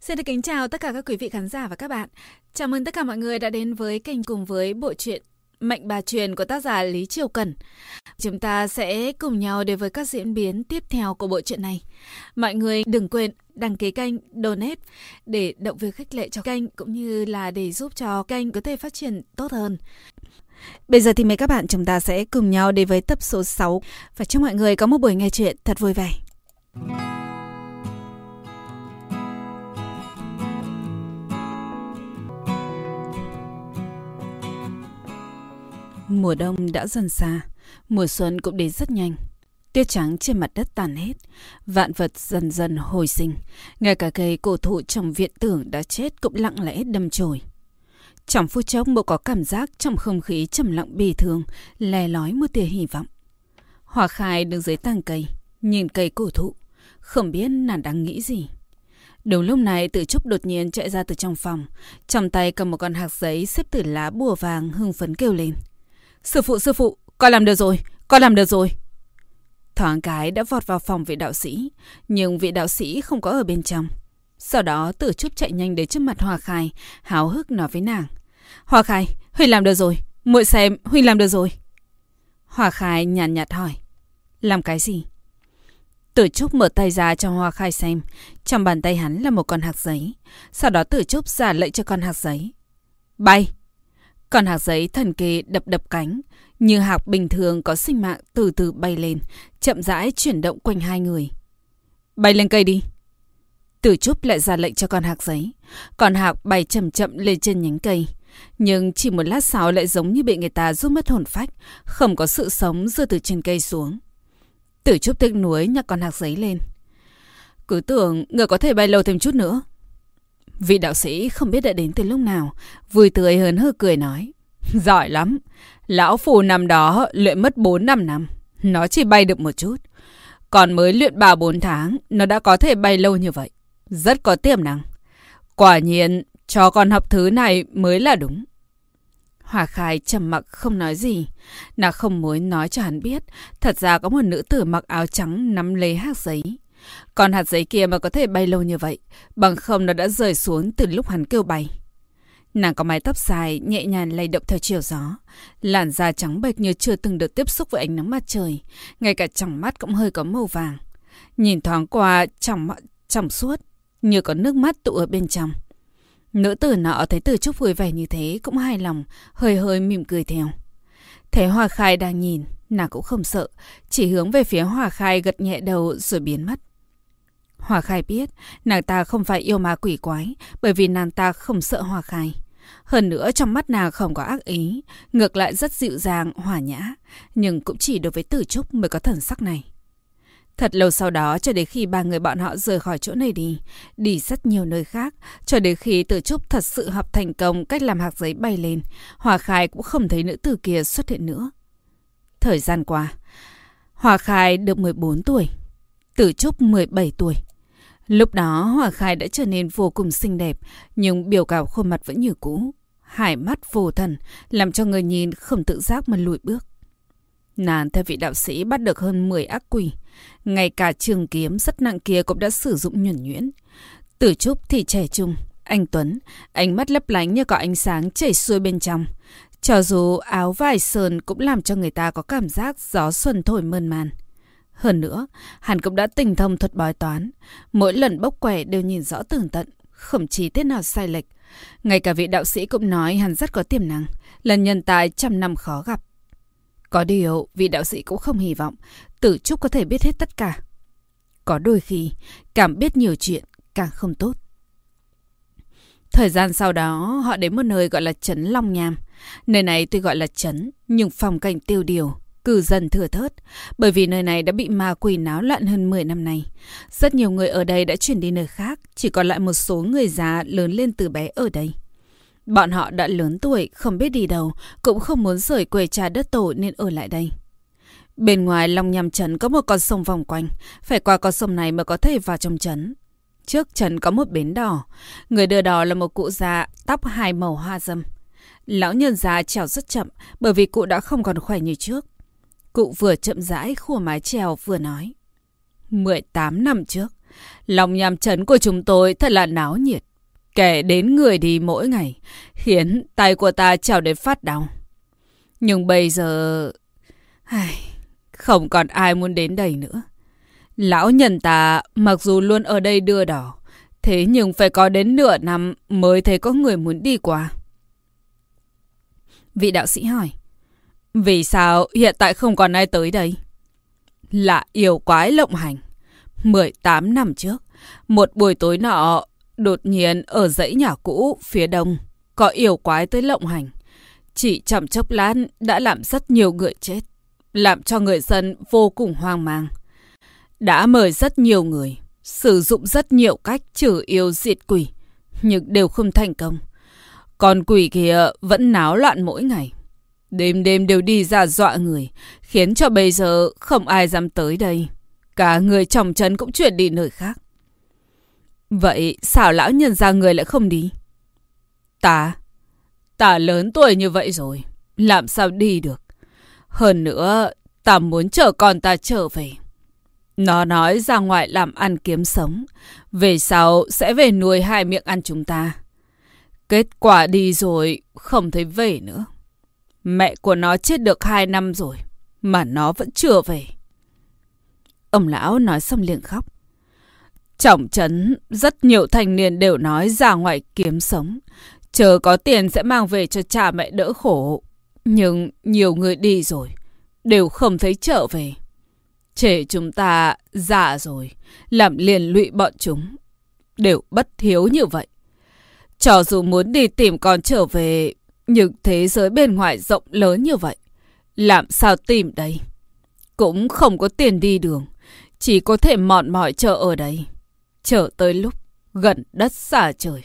Xin được kính chào tất cả các quý vị khán giả và các bạn. Chào mừng tất cả mọi người đã đến với kênh cùng với bộ truyện Mệnh bà truyền của tác giả Lý Triều Cẩn. Chúng ta sẽ cùng nhau đến với các diễn biến tiếp theo của bộ truyện này. Mọi người đừng quên đăng ký kênh, donate để động viên khích lệ cho kênh cũng như là để giúp cho kênh có thể phát triển tốt hơn. Bây giờ thì mời các bạn chúng ta sẽ cùng nhau đến với tập số 6 và chúc mọi người có một buổi nghe chuyện thật vui vẻ. Mùa đông đã dần xa, mùa xuân cũng đến rất nhanh. Tuyết trắng trên mặt đất tàn hết, vạn vật dần dần hồi sinh. Ngay cả cây cổ thụ trong viện tưởng đã chết cũng lặng lẽ đâm chồi. Trong phút chốc bộ có cảm giác trong không khí trầm lặng bì thường, lè lói một tia hy vọng. Hòa khai đứng dưới tàng cây, nhìn cây cổ thụ, không biết nàng đang nghĩ gì. Đúng lúc này tự trúc đột nhiên chạy ra từ trong phòng, trong tay cầm một con hạt giấy xếp từ lá bùa vàng hưng phấn kêu lên. Sư phụ, sư phụ, con làm được rồi, con làm được rồi. Thoáng cái đã vọt vào phòng vị đạo sĩ, nhưng vị đạo sĩ không có ở bên trong. Sau đó tử trúc chạy nhanh đến trước mặt Hoa Khai, háo hức nói với nàng. Hoa Khai, Huy làm được rồi, muội xem, Huy làm được rồi. Hoa Khai nhàn nhạt, nhạt hỏi. Làm cái gì? Tử Trúc mở tay ra cho Hoa Khai xem. Trong bàn tay hắn là một con hạt giấy. Sau đó Tử Trúc giả lệnh cho con hạt giấy. Bay! Còn hạt giấy thần kỳ đập đập cánh, như hạt bình thường có sinh mạng từ từ bay lên, chậm rãi chuyển động quanh hai người. Bay lên cây đi. Tử Trúc lại ra lệnh cho con hạt giấy. Con hạt bay chậm chậm lên trên nhánh cây. Nhưng chỉ một lát sau lại giống như bị người ta rút mất hồn phách, không có sự sống rơi từ trên cây xuống. Tử Trúc tiếc nuối nhặt con hạt giấy lên. Cứ tưởng người có thể bay lâu thêm chút nữa. Vị đạo sĩ không biết đã đến từ lúc nào, vui tươi hớn hở cười nói. Giỏi lắm, lão phù năm đó luyện mất 4 năm năm, nó chỉ bay được một chút. Còn mới luyện 3-4 tháng, nó đã có thể bay lâu như vậy. Rất có tiềm năng. Quả nhiên, cho con học thứ này mới là đúng. Hòa Khai trầm mặc không nói gì. Nàng không muốn nói cho hắn biết, thật ra có một nữ tử mặc áo trắng nắm lấy hạt giấy. Còn hạt giấy kia mà có thể bay lâu như vậy, bằng không nó đã rơi xuống từ lúc hắn kêu bay. Nàng có mái tóc dài, nhẹ nhàng lay động theo chiều gió. Làn da trắng bệch như chưa từng được tiếp xúc với ánh nắng mặt trời. Ngay cả trong mắt cũng hơi có màu vàng. Nhìn thoáng qua trong, trong suốt, như có nước mắt tụ ở bên trong. Nữ tử nọ thấy từ trúc vui vẻ như thế cũng hài lòng, hơi hơi mỉm cười theo. Thấy Hoa Khai đang nhìn, nàng cũng không sợ, chỉ hướng về phía Hoa Khai gật nhẹ đầu rồi biến mất. Hòa Khai biết nàng ta không phải yêu ma quỷ quái bởi vì nàng ta không sợ Hòa Khai. Hơn nữa trong mắt nàng không có ác ý, ngược lại rất dịu dàng, hòa nhã, nhưng cũng chỉ đối với tử trúc mới có thần sắc này. Thật lâu sau đó cho đến khi ba người bọn họ rời khỏi chỗ này đi, đi rất nhiều nơi khác, cho đến khi tử trúc thật sự học thành công cách làm hạt giấy bay lên, Hòa Khai cũng không thấy nữ tử kia xuất hiện nữa. Thời gian qua, Hòa Khai được 14 tuổi, Tử Trúc 17 tuổi. Lúc đó Hòa Khai đã trở nên vô cùng xinh đẹp, nhưng biểu cảm khuôn mặt vẫn như cũ. Hải mắt vô thần, làm cho người nhìn không tự giác mà lùi bước. Nàng theo vị đạo sĩ bắt được hơn 10 ác quỷ. Ngay cả trường kiếm rất nặng kia cũng đã sử dụng nhuẩn nhuyễn. Tử Trúc thì trẻ trung, anh Tuấn, ánh mắt lấp lánh như có ánh sáng chảy xuôi bên trong. Cho dù áo vải sờn cũng làm cho người ta có cảm giác gió xuân thổi mơn man. Hơn nữa, hắn cũng đã tình thông thuật bói toán. Mỗi lần bốc quẻ đều nhìn rõ tường tận, không chí tiết nào sai lệch. Ngay cả vị đạo sĩ cũng nói hắn rất có tiềm năng, là nhân tài trăm năm khó gặp. Có điều, vị đạo sĩ cũng không hy vọng tử trúc có thể biết hết tất cả. Có đôi khi, cảm biết nhiều chuyện, càng không tốt. Thời gian sau đó, họ đến một nơi gọi là Trấn Long Nham. Nơi này tuy gọi là Trấn, nhưng phong cảnh tiêu điều, cử dần thừa thớt, bởi vì nơi này đã bị ma quỷ náo loạn hơn 10 năm nay. Rất nhiều người ở đây đã chuyển đi nơi khác, chỉ còn lại một số người già lớn lên từ bé ở đây. Bọn họ đã lớn tuổi, không biết đi đâu, cũng không muốn rời quê cha đất tổ nên ở lại đây. Bên ngoài Long nhằm Trấn có một con sông vòng quanh, phải qua con sông này mới có thể vào trong trấn. Trước trấn có một bến đỏ, người đưa đò là một cụ già tóc hai màu hoa dâm. Lão nhân già trèo rất chậm bởi vì cụ đã không còn khỏe như trước. Cụ vừa chậm rãi khua mái trèo vừa nói. 18 năm trước, Lòng nhàm chấn của chúng tôi thật là náo nhiệt. kể đến người đi mỗi ngày, khiến tay của ta trèo đến phát đau. Nhưng bây giờ... Ai... Không còn ai muốn đến đây nữa. Lão nhân ta mặc dù luôn ở đây đưa đỏ, thế nhưng phải có đến nửa năm mới thấy có người muốn đi qua. Vị đạo sĩ hỏi, vì sao hiện tại không còn ai tới đây? Là yêu quái lộng hành. 18 năm trước, một buổi tối nọ, đột nhiên ở dãy nhà cũ phía đông, có yêu quái tới lộng hành. Chỉ chậm chốc lát đã làm rất nhiều người chết, làm cho người dân vô cùng hoang mang. Đã mời rất nhiều người, sử dụng rất nhiều cách trừ yêu diệt quỷ, nhưng đều không thành công. Còn quỷ kia vẫn náo loạn mỗi ngày. Đêm đêm đều đi ra dọa người, khiến cho bây giờ không ai dám tới đây. Cả người trong trấn cũng chuyển đi nơi khác. Vậy sao lão nhân ra người lại không đi? Ta, ta lớn tuổi như vậy rồi, làm sao đi được? Hơn nữa, ta muốn chờ con ta trở về. Nó nói ra ngoài làm ăn kiếm sống, về sau sẽ về nuôi hai miệng ăn chúng ta. Kết quả đi rồi, không thấy về nữa. Mẹ của nó chết được hai năm rồi, mà nó vẫn chưa về. Ông lão nói xong liền khóc. Trọng trấn, rất nhiều thanh niên đều nói ra ngoài kiếm sống. Chờ có tiền sẽ mang về cho cha mẹ đỡ khổ. Nhưng nhiều người đi rồi, đều không thấy trở về. Trẻ chúng ta già rồi, làm liền lụy bọn chúng. Đều bất thiếu như vậy. Cho dù muốn đi tìm con trở về, nhưng thế giới bên ngoài rộng lớn như vậy. Làm sao tìm đây? Cũng không có tiền đi đường. Chỉ có thể mòn mỏi chờ ở đây. Chờ tới lúc gần đất xa trời.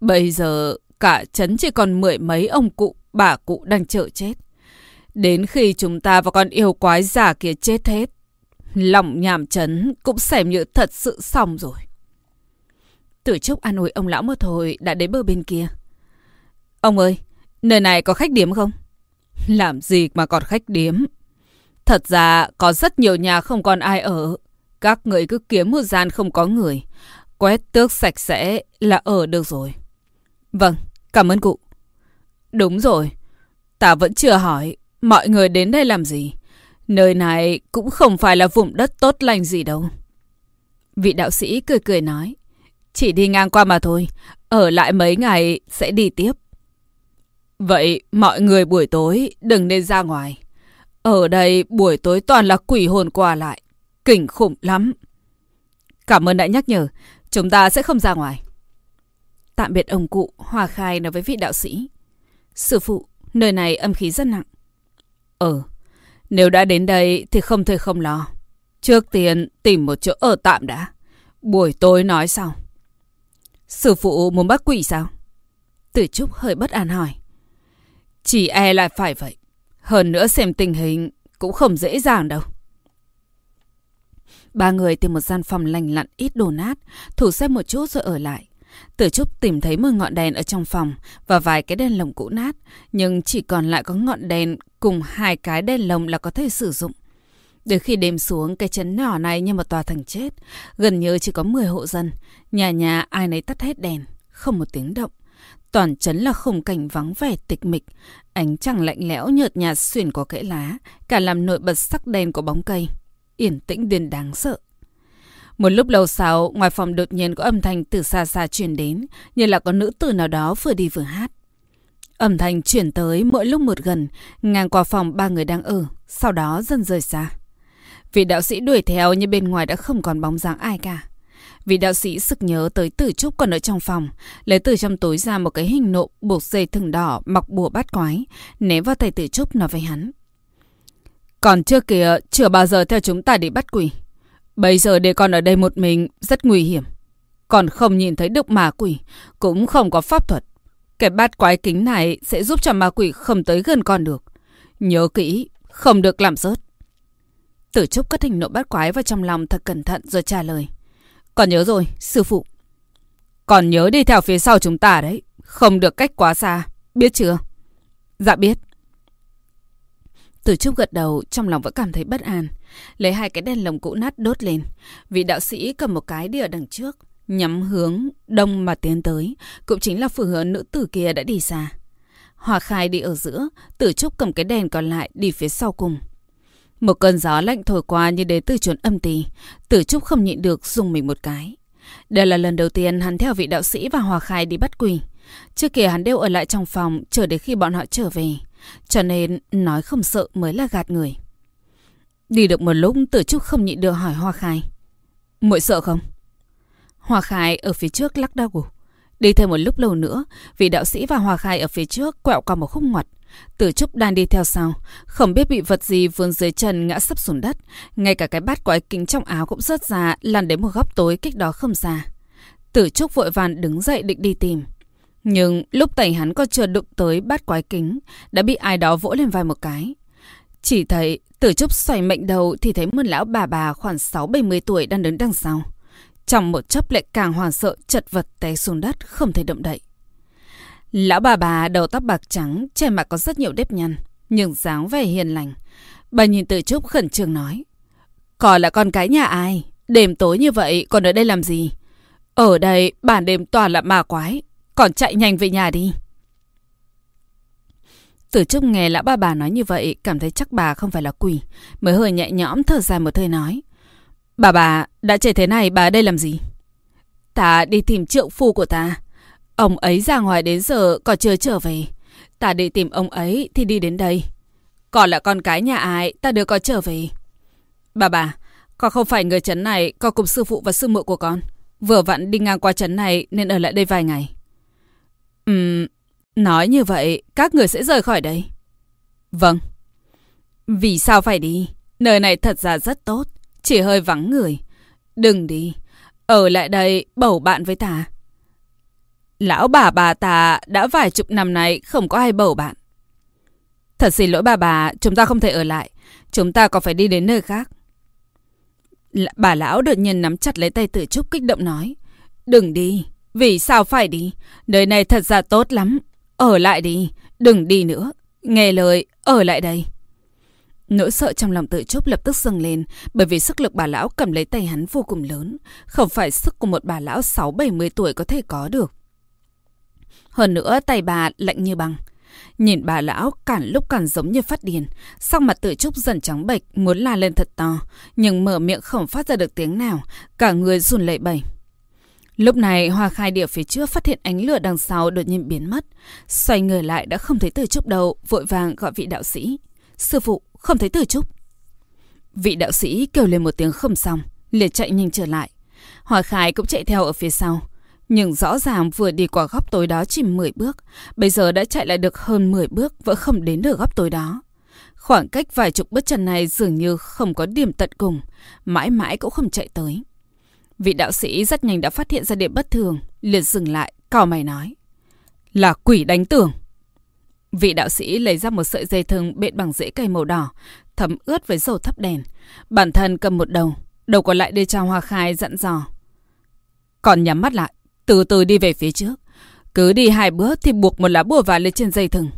Bây giờ cả trấn chỉ còn mười mấy ông cụ, bà cụ đang chờ chết. Đến khi chúng ta và con yêu quái giả kia chết hết, lòng nhàm chấn cũng xem như thật sự xong rồi. Tử Trúc an ủi ông lão một hồi đã đến bờ bên kia. Ông ơi, nơi này có khách điếm không? Làm gì mà còn khách điếm? Thật ra có rất nhiều nhà không còn ai ở. Các người cứ kiếm một gian không có người. Quét tước sạch sẽ là ở được rồi. Vâng, cảm ơn cụ. Đúng rồi. Ta vẫn chưa hỏi mọi người đến đây làm gì. Nơi này cũng không phải là vùng đất tốt lành gì đâu. Vị đạo sĩ cười cười nói. Chỉ đi ngang qua mà thôi. Ở lại mấy ngày sẽ đi tiếp. Vậy mọi người buổi tối đừng nên ra ngoài. Ở đây buổi tối toàn là quỷ hồn qua lại. Kinh khủng lắm. Cảm ơn đã nhắc nhở. Chúng ta sẽ không ra ngoài. Tạm biệt ông cụ, Hòa Khai nói với vị đạo sĩ. Sư phụ, nơi này âm khí rất nặng. ờ nếu đã đến đây thì không thể không lo. Trước tiên tìm một chỗ ở tạm đã. Buổi tối nói sau. Sư phụ muốn bắt quỷ sao? Tử Trúc hơi bất an hỏi. Chỉ e là phải vậy. Hơn nữa xem tình hình cũng không dễ dàng đâu. Ba người tìm một gian phòng lành lặn ít đồ nát, thủ xem một chút rồi ở lại. Tử Trúc tìm thấy một ngọn đèn ở trong phòng và vài cái đèn lồng cũ nát, nhưng chỉ còn lại có ngọn đèn cùng hai cái đèn lồng là có thể sử dụng. Đến khi đêm xuống, cái chấn nhỏ này như một tòa thành chết, gần như chỉ có 10 hộ dân, nhà nhà ai nấy tắt hết đèn, không một tiếng động. Toàn chấn là khung cảnh vắng vẻ tịch mịch, ánh trăng lạnh lẽo nhợt nhạt xuyên qua kẽ lá, cả làm nổi bật sắc đen của bóng cây. Yên tĩnh đến đáng sợ. Một lúc lâu sau, ngoài phòng đột nhiên có âm thanh từ xa xa truyền đến, như là có nữ tử nào đó vừa đi vừa hát. Âm thanh chuyển tới mỗi lúc một gần, ngang qua phòng ba người đang ở, sau đó dần rời xa. Vị đạo sĩ đuổi theo nhưng bên ngoài đã không còn bóng dáng ai cả. Vị đạo sĩ sực nhớ tới tử trúc còn ở trong phòng, lấy từ trong túi ra một cái hình nộm buộc dây thừng đỏ mặc bùa bát quái, ném vào tay tử trúc nói với hắn. Còn chưa kìa, chưa bao giờ theo chúng ta đi bắt quỷ. Bây giờ để con ở đây một mình rất nguy hiểm. Còn không nhìn thấy được ma quỷ, cũng không có pháp thuật. Cái bát quái kính này sẽ giúp cho ma quỷ không tới gần con được. Nhớ kỹ, không được làm rớt. Tử Trúc cất hình nộm bát quái vào trong lòng thật cẩn thận rồi trả lời. Còn nhớ rồi, sư phụ. Còn nhớ đi theo phía sau chúng ta đấy. Không được cách quá xa. Biết chưa? Dạ biết. từ Trúc gật đầu, trong lòng vẫn cảm thấy bất an. lấy hai cái đèn lồng cũ nát đốt lên. Vị đạo sĩ cầm một cái đi ở đằng trước, nhắm hướng đông mà tiến tới, cũng chính là phương hướng nữ tử kia đã đi xa. Hòa khai đi ở giữa, tử trúc cầm cái đèn còn lại đi phía sau cùng. Một cơn gió lạnh thổi qua như đến từ chốn âm tì, tử trúc không nhịn được dùng mình một cái. Đây là lần đầu tiên hắn theo vị đạo sĩ và hòa khai đi bắt quỷ. Trước kia hắn đều ở lại trong phòng chờ đến khi bọn họ trở về. Cho nên nói không sợ mới là gạt người. Đi được một lúc tử trúc không nhịn được hỏi Hoa Khai. muội sợ không? Hoa Khai ở phía trước lắc đầu. Đi thêm một lúc lâu nữa, vị đạo sĩ và Hoa Khai ở phía trước quẹo qua một khúc ngoặt. Tử Trúc đang đi theo sau, không biết bị vật gì vươn dưới chân ngã sấp xuống đất. Ngay cả cái bát quái kính trong áo cũng rớt ra, lăn đến một góc tối cách đó không xa. Tử Trúc vội vàng đứng dậy định đi tìm. Nhưng lúc tay hắn còn chưa đụng tới bát quái kính, đã bị ai đó vỗ lên vai một cái. Chỉ thấy Tử Trúc xoay mệnh đầu thì thấy một lão bà bà khoảng 6-70 tuổi đang đứng đằng sau. Trong một chốc lại càng hoảng sợ chật vật té xuống đất không thể động đậy. Lão bà bà đầu tóc bạc trắng, trên mặt có rất nhiều đếp nhăn, nhưng dáng vẻ hiền lành. Bà nhìn Tử Trúc khẩn trương nói. Còn là con cái nhà ai? Đêm tối như vậy còn ở đây làm gì? Ở đây bản đêm toàn là ma quái. Còn chạy nhanh về nhà đi. Tử Trúc nghe lão bà bà nói như vậy, cảm thấy chắc bà không phải là quỷ, mới hơi nhẹ nhõm thở dài một hơi nói. Bà bà, đã trễ thế này bà ở đây làm gì? Ta đi tìm triệu phu của ta. Ông ấy ra ngoài đến giờ còn chưa trở về. Ta đi tìm ông ấy thì đi đến đây. Còn là con cái nhà ai, ta đưa con trở về. Bà bà, con không phải người trấn này, con cùng sư phụ và sư muội của con. Vừa vặn đi ngang qua trấn này nên ở lại đây vài ngày. Ừm, nói như vậy các người sẽ rời khỏi đây. Vâng. Vì sao phải đi? Nơi này thật ra rất tốt, chỉ hơi vắng người. Đừng đi, ở lại đây bầu bạn với ta. Lão bà bà ta đã vài chục năm nay không có ai bầu bạn. Thật xin lỗi bà bà, chúng ta không thể ở lại. Chúng ta còn phải đi đến nơi khác. Bà lão đột nhiên nắm chặt lấy tay tử trúc kích động nói. Đừng đi. Vì sao phải đi? Nơi này thật ra tốt lắm. Ở lại đi. Đừng đi nữa. Nghe lời, ở lại đây. Nỗi sợ trong lòng tự trúc lập tức dâng lên bởi vì sức lực bà lão cầm lấy tay hắn vô cùng lớn. Không phải sức của một bà lão 6-70 tuổi có thể có được. Hơn nữa tay bà lạnh như băng. Nhìn bà lão cản lúc càng giống như phát điên. Sau mặt tự trúc dần trắng bệch muốn la lên thật to. Nhưng mở miệng không phát ra được tiếng nào. Cả người run lẩy bẩy. Lúc này Hoa Khai địa phía trước phát hiện ánh lửa đằng sau đột nhiên biến mất. Xoay người lại đã không thấy Tử Trúc đâu, vội vàng gọi vị đạo sĩ. Sư phụ, không thấy Tử Trúc. Vị đạo sĩ kêu lên một tiếng không xong, liền chạy nhanh trở lại. Hoa Khai cũng chạy theo ở phía sau. Nhưng rõ ràng vừa đi qua góc tối đó chỉ 10 bước, bây giờ đã chạy lại được hơn 10 bước vẫn không đến được góc tối đó. Khoảng cách vài chục bước chân này dường như không có điểm tận cùng, mãi mãi cũng không chạy tới. Vị đạo sĩ rất nhanh đã phát hiện ra điểm bất thường, liền dừng lại, cào mày nói. Là quỷ đánh tường. Vị đạo sĩ lấy ra một sợi dây thừng bện bằng rễ cây màu đỏ, thấm ướt với dầu thắp đèn. Bản thân cầm một đầu, đầu còn lại đưa cho Hoa Khai dặn dò. Còn nhắm mắt lại, từ từ đi về phía trước. Cứ đi hai bước thì buộc một lá bùa vào lên trên dây thừng.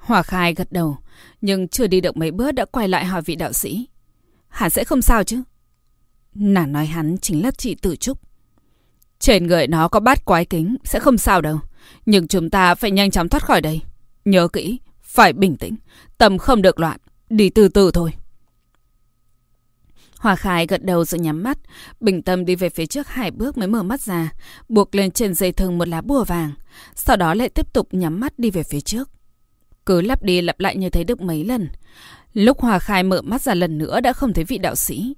Hòa Khai gật đầu, nhưng chưa đi được mấy bước đã quay lại hỏi vị đạo sĩ. hắn sẽ không sao chứ? Nàng nói hắn chính là chị Tử Trúc. Trên người nó có bát quái kính, sẽ không sao đâu. Nhưng chúng ta phải nhanh chóng thoát khỏi đây. Nhớ kỹ, phải bình tĩnh, tâm không được loạn, đi từ từ thôi. Hòa Khai gật đầu rồi nhắm mắt, bình tâm đi về phía trước hai bước mới mở mắt ra, buộc lên trên dây thừng một lá bùa vàng, sau đó lại tiếp tục nhắm mắt đi về phía trước. Cứ lặp đi lặp lại như thế được mấy lần. Lúc Hòa Khai mở mắt ra lần nữa đã không thấy vị đạo sĩ.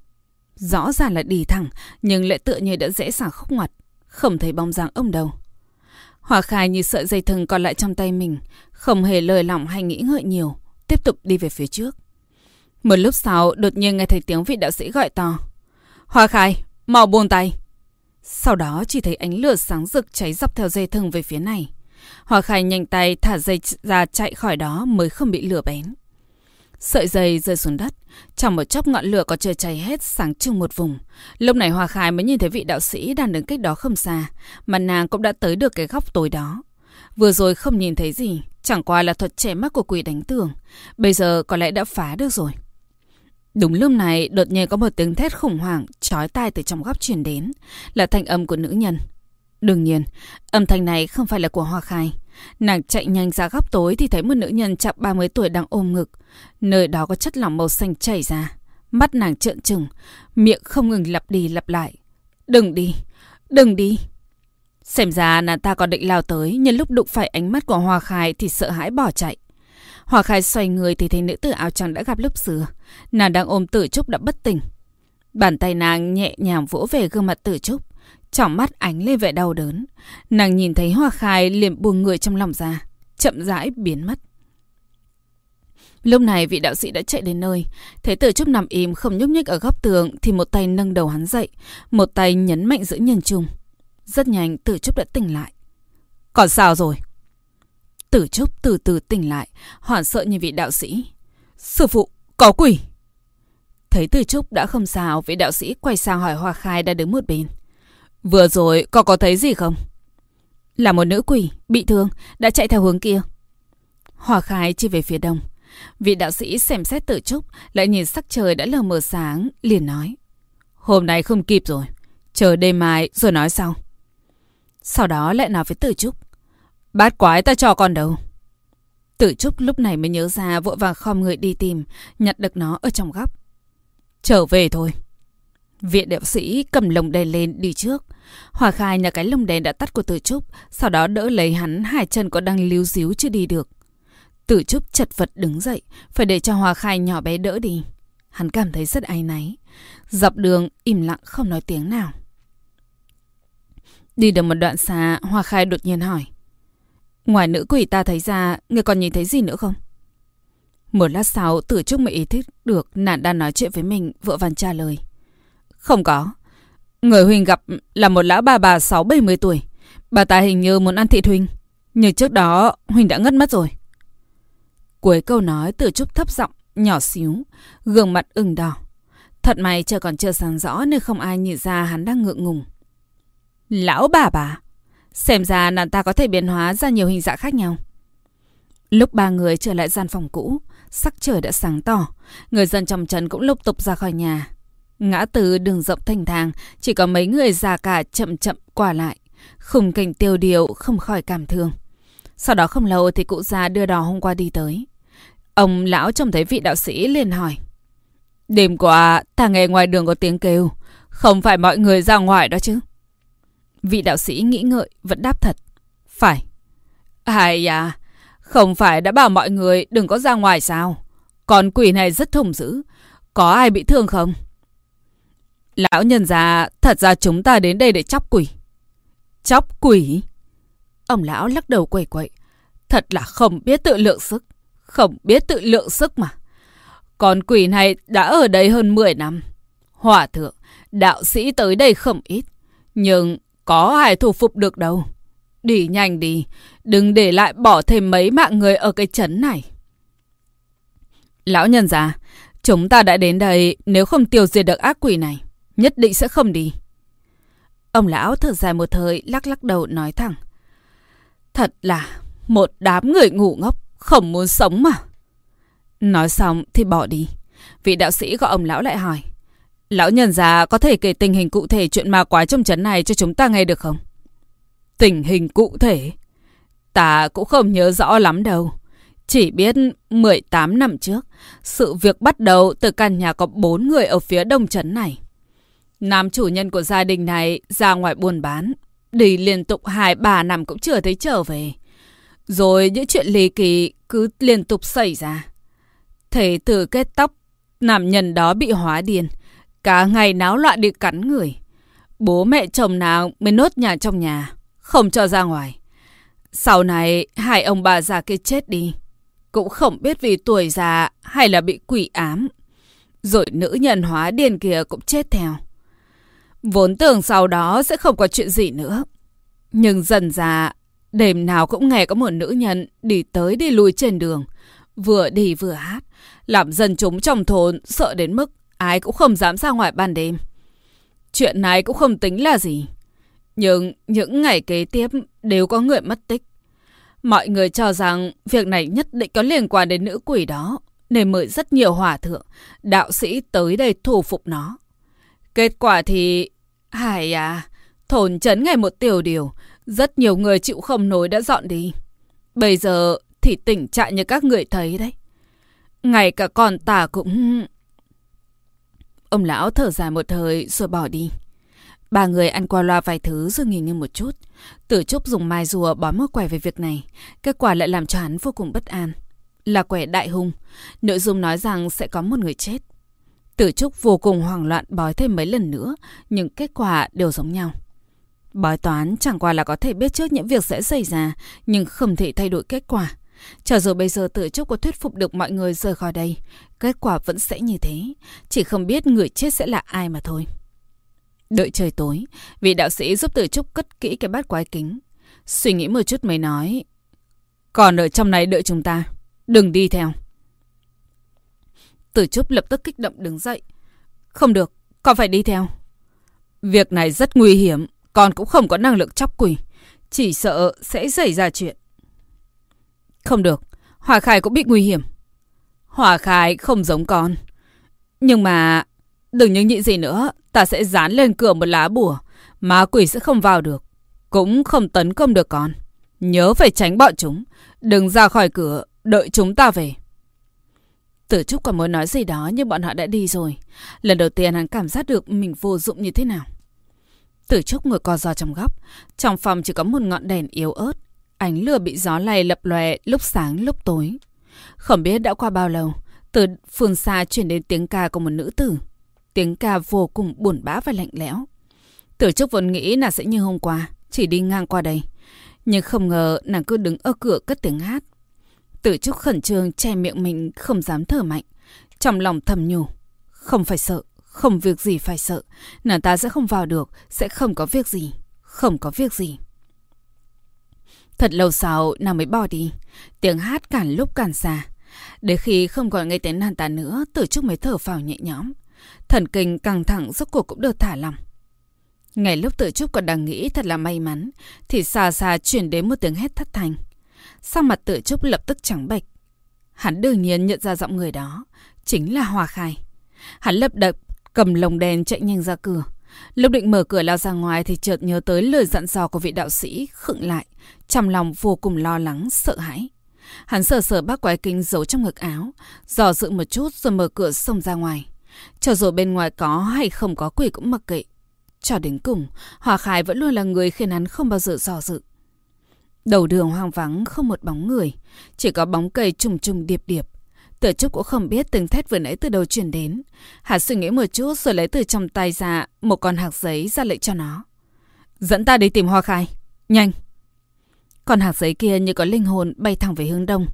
Rõ ràng là đi thẳng, nhưng lại tựa như đã dễ dàng khúc ngoặt. Không thấy bóng dáng ông đâu. Hòa khai như sợi dây thừng còn lại trong tay mình, không hề lời lỏng hay nghĩ ngợi nhiều, tiếp tục đi về phía trước. Một lúc sau, đột nhiên nghe thấy tiếng vị đạo sĩ gọi to. Hoa khai, mau buông tay. Sau đó chỉ thấy ánh lửa sáng rực cháy dọc theo dây thừng về phía này. Hoa khai nhanh tay thả dây ra chạy khỏi đó mới không bị lửa bén. Sợi dây rơi xuống đất. Trong một chốc ngọn lửa có trời cháy hết sáng trưng một vùng. Lúc này Hoa Khai mới nhìn thấy vị đạo sĩ đang đứng cách đó không xa. Mà nàng cũng đã tới được cái góc tối đó. Vừa rồi không nhìn thấy gì. Chẳng qua là thuật trẻ mắt của quỷ đánh tường. Bây giờ có lẽ đã phá được rồi. Đúng lúc này, đột nhiên có một tiếng thét khủng hoảng, chói tai từ trong góc truyền đến, là thanh âm của nữ nhân. Đương nhiên, âm thanh này không phải là của Hoa Khai. Nàng chạy nhanh ra góc tối thì thấy một nữ nhân chạm 30 tuổi đang ôm ngực. Nơi đó có chất lỏng màu xanh chảy ra. Mắt nàng trợn trừng, miệng không ngừng lặp đi lặp lại. Đừng đi, đừng đi. Xem ra nàng ta còn định lao tới, nhưng lúc đụng phải ánh mắt của Hoa Khai thì sợ hãi bỏ chạy. Hoa Khai xoay người thì thấy nữ tử áo trắng đã gặp lúc xưa. Nàng đang ôm tử trúc đã bất tỉnh. Bàn tay nàng nhẹ nhàng vỗ về gương mặt tử trúc. Trọng mắt ánh lên vẻ đau đớn. Nàng nhìn thấy Hoa Khai liền buông người trong lòng ra. Chậm rãi biến mất. Lúc này vị đạo sĩ đã chạy đến nơi. Thấy tử trúc nằm im, không nhúc nhích ở góc tường, thì một tay nâng đầu hắn dậy. Một tay nhấn mạnh giữa nhân trung. Rất nhanh tử trúc đã tỉnh lại. Còn sao rồi? Tử Trúc từ từ tỉnh lại, hoảng sợ như vị đạo sĩ. Sư phụ, có quỷ! Thấy Tử Trúc đã không sao, vị đạo sĩ quay sang hỏi Hoa Khai đã đứng một bên. Vừa rồi, có có thấy gì không? Là một nữ quỷ, bị thương, đã chạy theo hướng kia. Hoa Khai chỉ về phía đông. Vị đạo sĩ xem xét Tử Trúc, lại nhìn sắc trời đã lờ mờ sáng, liền nói. Hôm nay không kịp rồi, chờ đêm mai rồi nói sau. Sau đó lại nói với Tử Trúc. Bát quái ta cho con đâu. Tử Trúc lúc này mới nhớ ra vội vàng khom người đi tìm, nhặt được nó ở trong góc. Trở về thôi. Viện đạo sĩ cầm lồng đèn lên đi trước. Hòa khai nhà cái lồng đèn đã tắt của Tử Trúc, sau đó đỡ lấy hắn hai chân có đang líu díu chưa đi được. Tử Trúc chật vật đứng dậy, phải để cho Hòa khai nhỏ bé đỡ đi. Hắn cảm thấy rất áy náy. Dọc đường im lặng không nói tiếng nào. Đi được một đoạn xa, Hòa khai đột nhiên hỏi. Ngoài nữ quỷ ta thấy ra, người còn nhìn thấy gì nữa không? Một lát sau, tử trúc mới ý thức được nạn đang nói chuyện với mình, vợ vàng trả lời. Không có. Người Huỳnh gặp là một lão bà bà 6-70 tuổi. Bà ta hình như muốn ăn thịt Huỳnh. Nhưng trước đó, Huỳnh đã ngất mất rồi. Cuối câu nói, tử trúc thấp giọng, nhỏ xíu, gương mặt ửng đỏ. Thật may trời còn chưa sáng rõ nên không ai nhìn ra hắn đang ngượng ngùng. Lão bà bà. Xem ra nàng ta có thể biến hóa ra nhiều hình dạng khác nhau. Lúc ba người trở lại gian phòng cũ, sắc trời đã sáng tỏ. Người dân trong trấn cũng lục tục ra khỏi nhà. Ngã từ đường rộng thành thang, chỉ có mấy người già cả chậm chậm qua lại. Khung cảnh tiêu điều không khỏi cảm thương. Sau đó không lâu thì cụ già đưa đò hôm qua đi tới. Ông lão trông thấy vị đạo sĩ liền hỏi. Đêm qua, ta nghe ngoài đường có tiếng kêu. Không phải mọi người ra ngoài đó chứ? Vị đạo sĩ nghĩ ngợi vẫn đáp thật. Phải. Ai à, không phải đã bảo mọi người đừng có ra ngoài sao? Con quỷ này rất thùng dữ. Có ai bị thương không? Lão nhân già, thật ra chúng ta đến đây để chóc quỷ. Chóc quỷ? Ông lão lắc đầu quẩy quậy. Thật là không biết tự lượng sức. Không biết tự lượng sức mà. Con quỷ này đã ở đây hơn 10 năm. Hòa thượng, đạo sĩ tới đây không ít. Nhưng có ai thủ phục được đâu. Đi nhanh đi, đừng để lại bỏ thêm mấy mạng người ở cái chấn này. Lão nhân già, chúng ta đã đến đây, nếu không tiêu diệt được ác quỷ này, nhất định sẽ không đi. Ông lão thở dài một thời, lắc lắc đầu nói thẳng. Thật là một đám người ngủ ngốc, không muốn sống mà. Nói xong thì bỏ đi. Vị đạo sĩ gọi ông lão lại hỏi. Lão nhân già có thể kể tình hình cụ thể chuyện ma quái trong trấn này cho chúng ta nghe được không? Tình hình cụ thể? Ta cũng không nhớ rõ lắm đâu. Chỉ biết 18 năm trước, sự việc bắt đầu từ căn nhà có 4 người ở phía đông trấn này. Nam chủ nhân của gia đình này ra ngoài buôn bán, đi liên tục 2-3 năm cũng chưa thấy trở về. Rồi những chuyện ly kỳ cứ liên tục xảy ra. Thể từ kết tóc, nam nhân đó bị hóa điên, Cả ngày náo loạn đi cắn người. Bố mẹ chồng nào mới nốt nhà trong nhà, không cho ra ngoài. Sau này, hai ông bà già kia chết đi. Cũng không biết vì tuổi già hay là bị quỷ ám. Rồi nữ nhân hóa điên kia cũng chết theo. Vốn tưởng sau đó sẽ không có chuyện gì nữa. Nhưng dần ra, đêm nào cũng nghe có một nữ nhân đi tới đi lui trên đường. Vừa đi vừa hát, làm dân chúng trong thôn sợ đến mức Ai cũng không dám ra ngoài ban đêm. Chuyện này cũng không tính là gì. Nhưng những ngày kế tiếp đều có người mất tích. Mọi người cho rằng việc này nhất định có liên quan đến nữ quỷ đó. nên mời rất nhiều hòa thượng, đạo sĩ tới đây thủ phục nó. Kết quả thì... Hải à, thổn chấn ngày một tiểu điều, rất nhiều người chịu không nổi đã dọn đi. Bây giờ thì tình trạng như các người thấy đấy. Ngay cả con tà cũng... Ông lão thở dài một thời rồi bỏ đi. Ba người ăn qua loa vài thứ rồi nghỉ ngơi một chút. Tử Trúc dùng mai rùa bón một quẻ về việc này. Kết quả lại làm cho hắn vô cùng bất an. Là quẻ đại hung. Nội dung nói rằng sẽ có một người chết. Tử Trúc vô cùng hoảng loạn bói thêm mấy lần nữa. Nhưng kết quả đều giống nhau. Bói toán chẳng qua là có thể biết trước những việc sẽ xảy ra. Nhưng không thể thay đổi kết quả. Cho dù bây giờ Tử Trúc có thuyết phục được mọi người rời khỏi đây. Kết quả vẫn sẽ như thế. Chỉ không biết người chết sẽ là ai mà thôi. Đợi trời tối, vị đạo sĩ giúp Tử Trúc cất kỹ cái bát quái kính. Suy nghĩ một chút mới nói. Còn ở trong này đợi chúng ta. Đừng đi theo. Tử Trúc lập tức kích động đứng dậy. Không được, con phải đi theo. Việc này rất nguy hiểm, con cũng không có năng lực chóc quỷ. Chỉ sợ sẽ xảy ra chuyện. Không được, Hòa Khải cũng bị nguy hiểm. Hòa Khải không giống con. Nhưng mà... Đừng những nhị gì nữa, ta sẽ dán lên cửa một lá bùa. Ma quỷ sẽ không vào được. Cũng không tấn công được con. Nhớ phải tránh bọn chúng. Đừng ra khỏi cửa, đợi chúng ta về. Tử Trúc còn muốn nói gì đó nhưng bọn họ đã đi rồi. Lần đầu tiên hắn cảm giác được mình vô dụng như thế nào. Tử Trúc ngồi co giò trong góc. Trong phòng chỉ có một ngọn đèn yếu ớt. Ánh lửa bị gió lay lập lòe lúc sáng lúc tối. Không biết đã qua bao lâu, từ phương xa chuyển đến tiếng ca của một nữ tử. Tiếng ca vô cùng buồn bã và lạnh lẽo. Tử Trúc vốn nghĩ là sẽ như hôm qua, chỉ đi ngang qua đây. Nhưng không ngờ nàng cứ đứng ở cửa cất tiếng hát. Tử Trúc khẩn trương che miệng mình không dám thở mạnh. Trong lòng thầm nhủ. Không phải sợ, không việc gì phải sợ. Nàng ta sẽ không vào được, sẽ không có việc gì. Không có việc gì. Thật lâu sau, nàng mới bỏ đi. Tiếng hát càng lúc càng xa. Đến khi không còn nghe tiếng nàng ta nữa, tử trúc mới thở phào nhẹ nhõm. Thần kinh căng thẳng rốt cuộc cũng được thả lòng. Ngày lúc tử trúc còn đang nghĩ thật là may mắn, thì xa xa chuyển đến một tiếng hét thất thanh. Sau mặt tử trúc lập tức trắng bệch. Hắn đương nhiên nhận ra giọng người đó, chính là Hòa Khai. Hắn lập đập, cầm lồng đèn chạy nhanh ra cửa. Lúc định mở cửa lao ra ngoài thì chợt nhớ tới lời dặn dò của vị đạo sĩ, khựng lại, trong lòng vô cùng lo lắng, sợ hãi. Hắn sờ sờ bác quái kinh giấu trong ngực áo, dò dự một chút rồi mở cửa xông ra ngoài. Cho dù bên ngoài có hay không có quỷ cũng mặc kệ. Cho đến cùng, Hòa Khải vẫn luôn là người khiến hắn không bao giờ dò dự. Đầu đường hoang vắng không một bóng người, chỉ có bóng cây trùng trùng điệp điệp. Tử Trúc cũng không biết từng thét vừa nãy từ đâu truyền đến. Hà suy nghĩ một chút rồi lấy từ trong tay ra một con hạt giấy ra lệnh cho nó. Dẫn ta đi tìm Hoa Khai. Nhanh! Con hạt giấy kia như có linh hồn bay thẳng về hướng đông.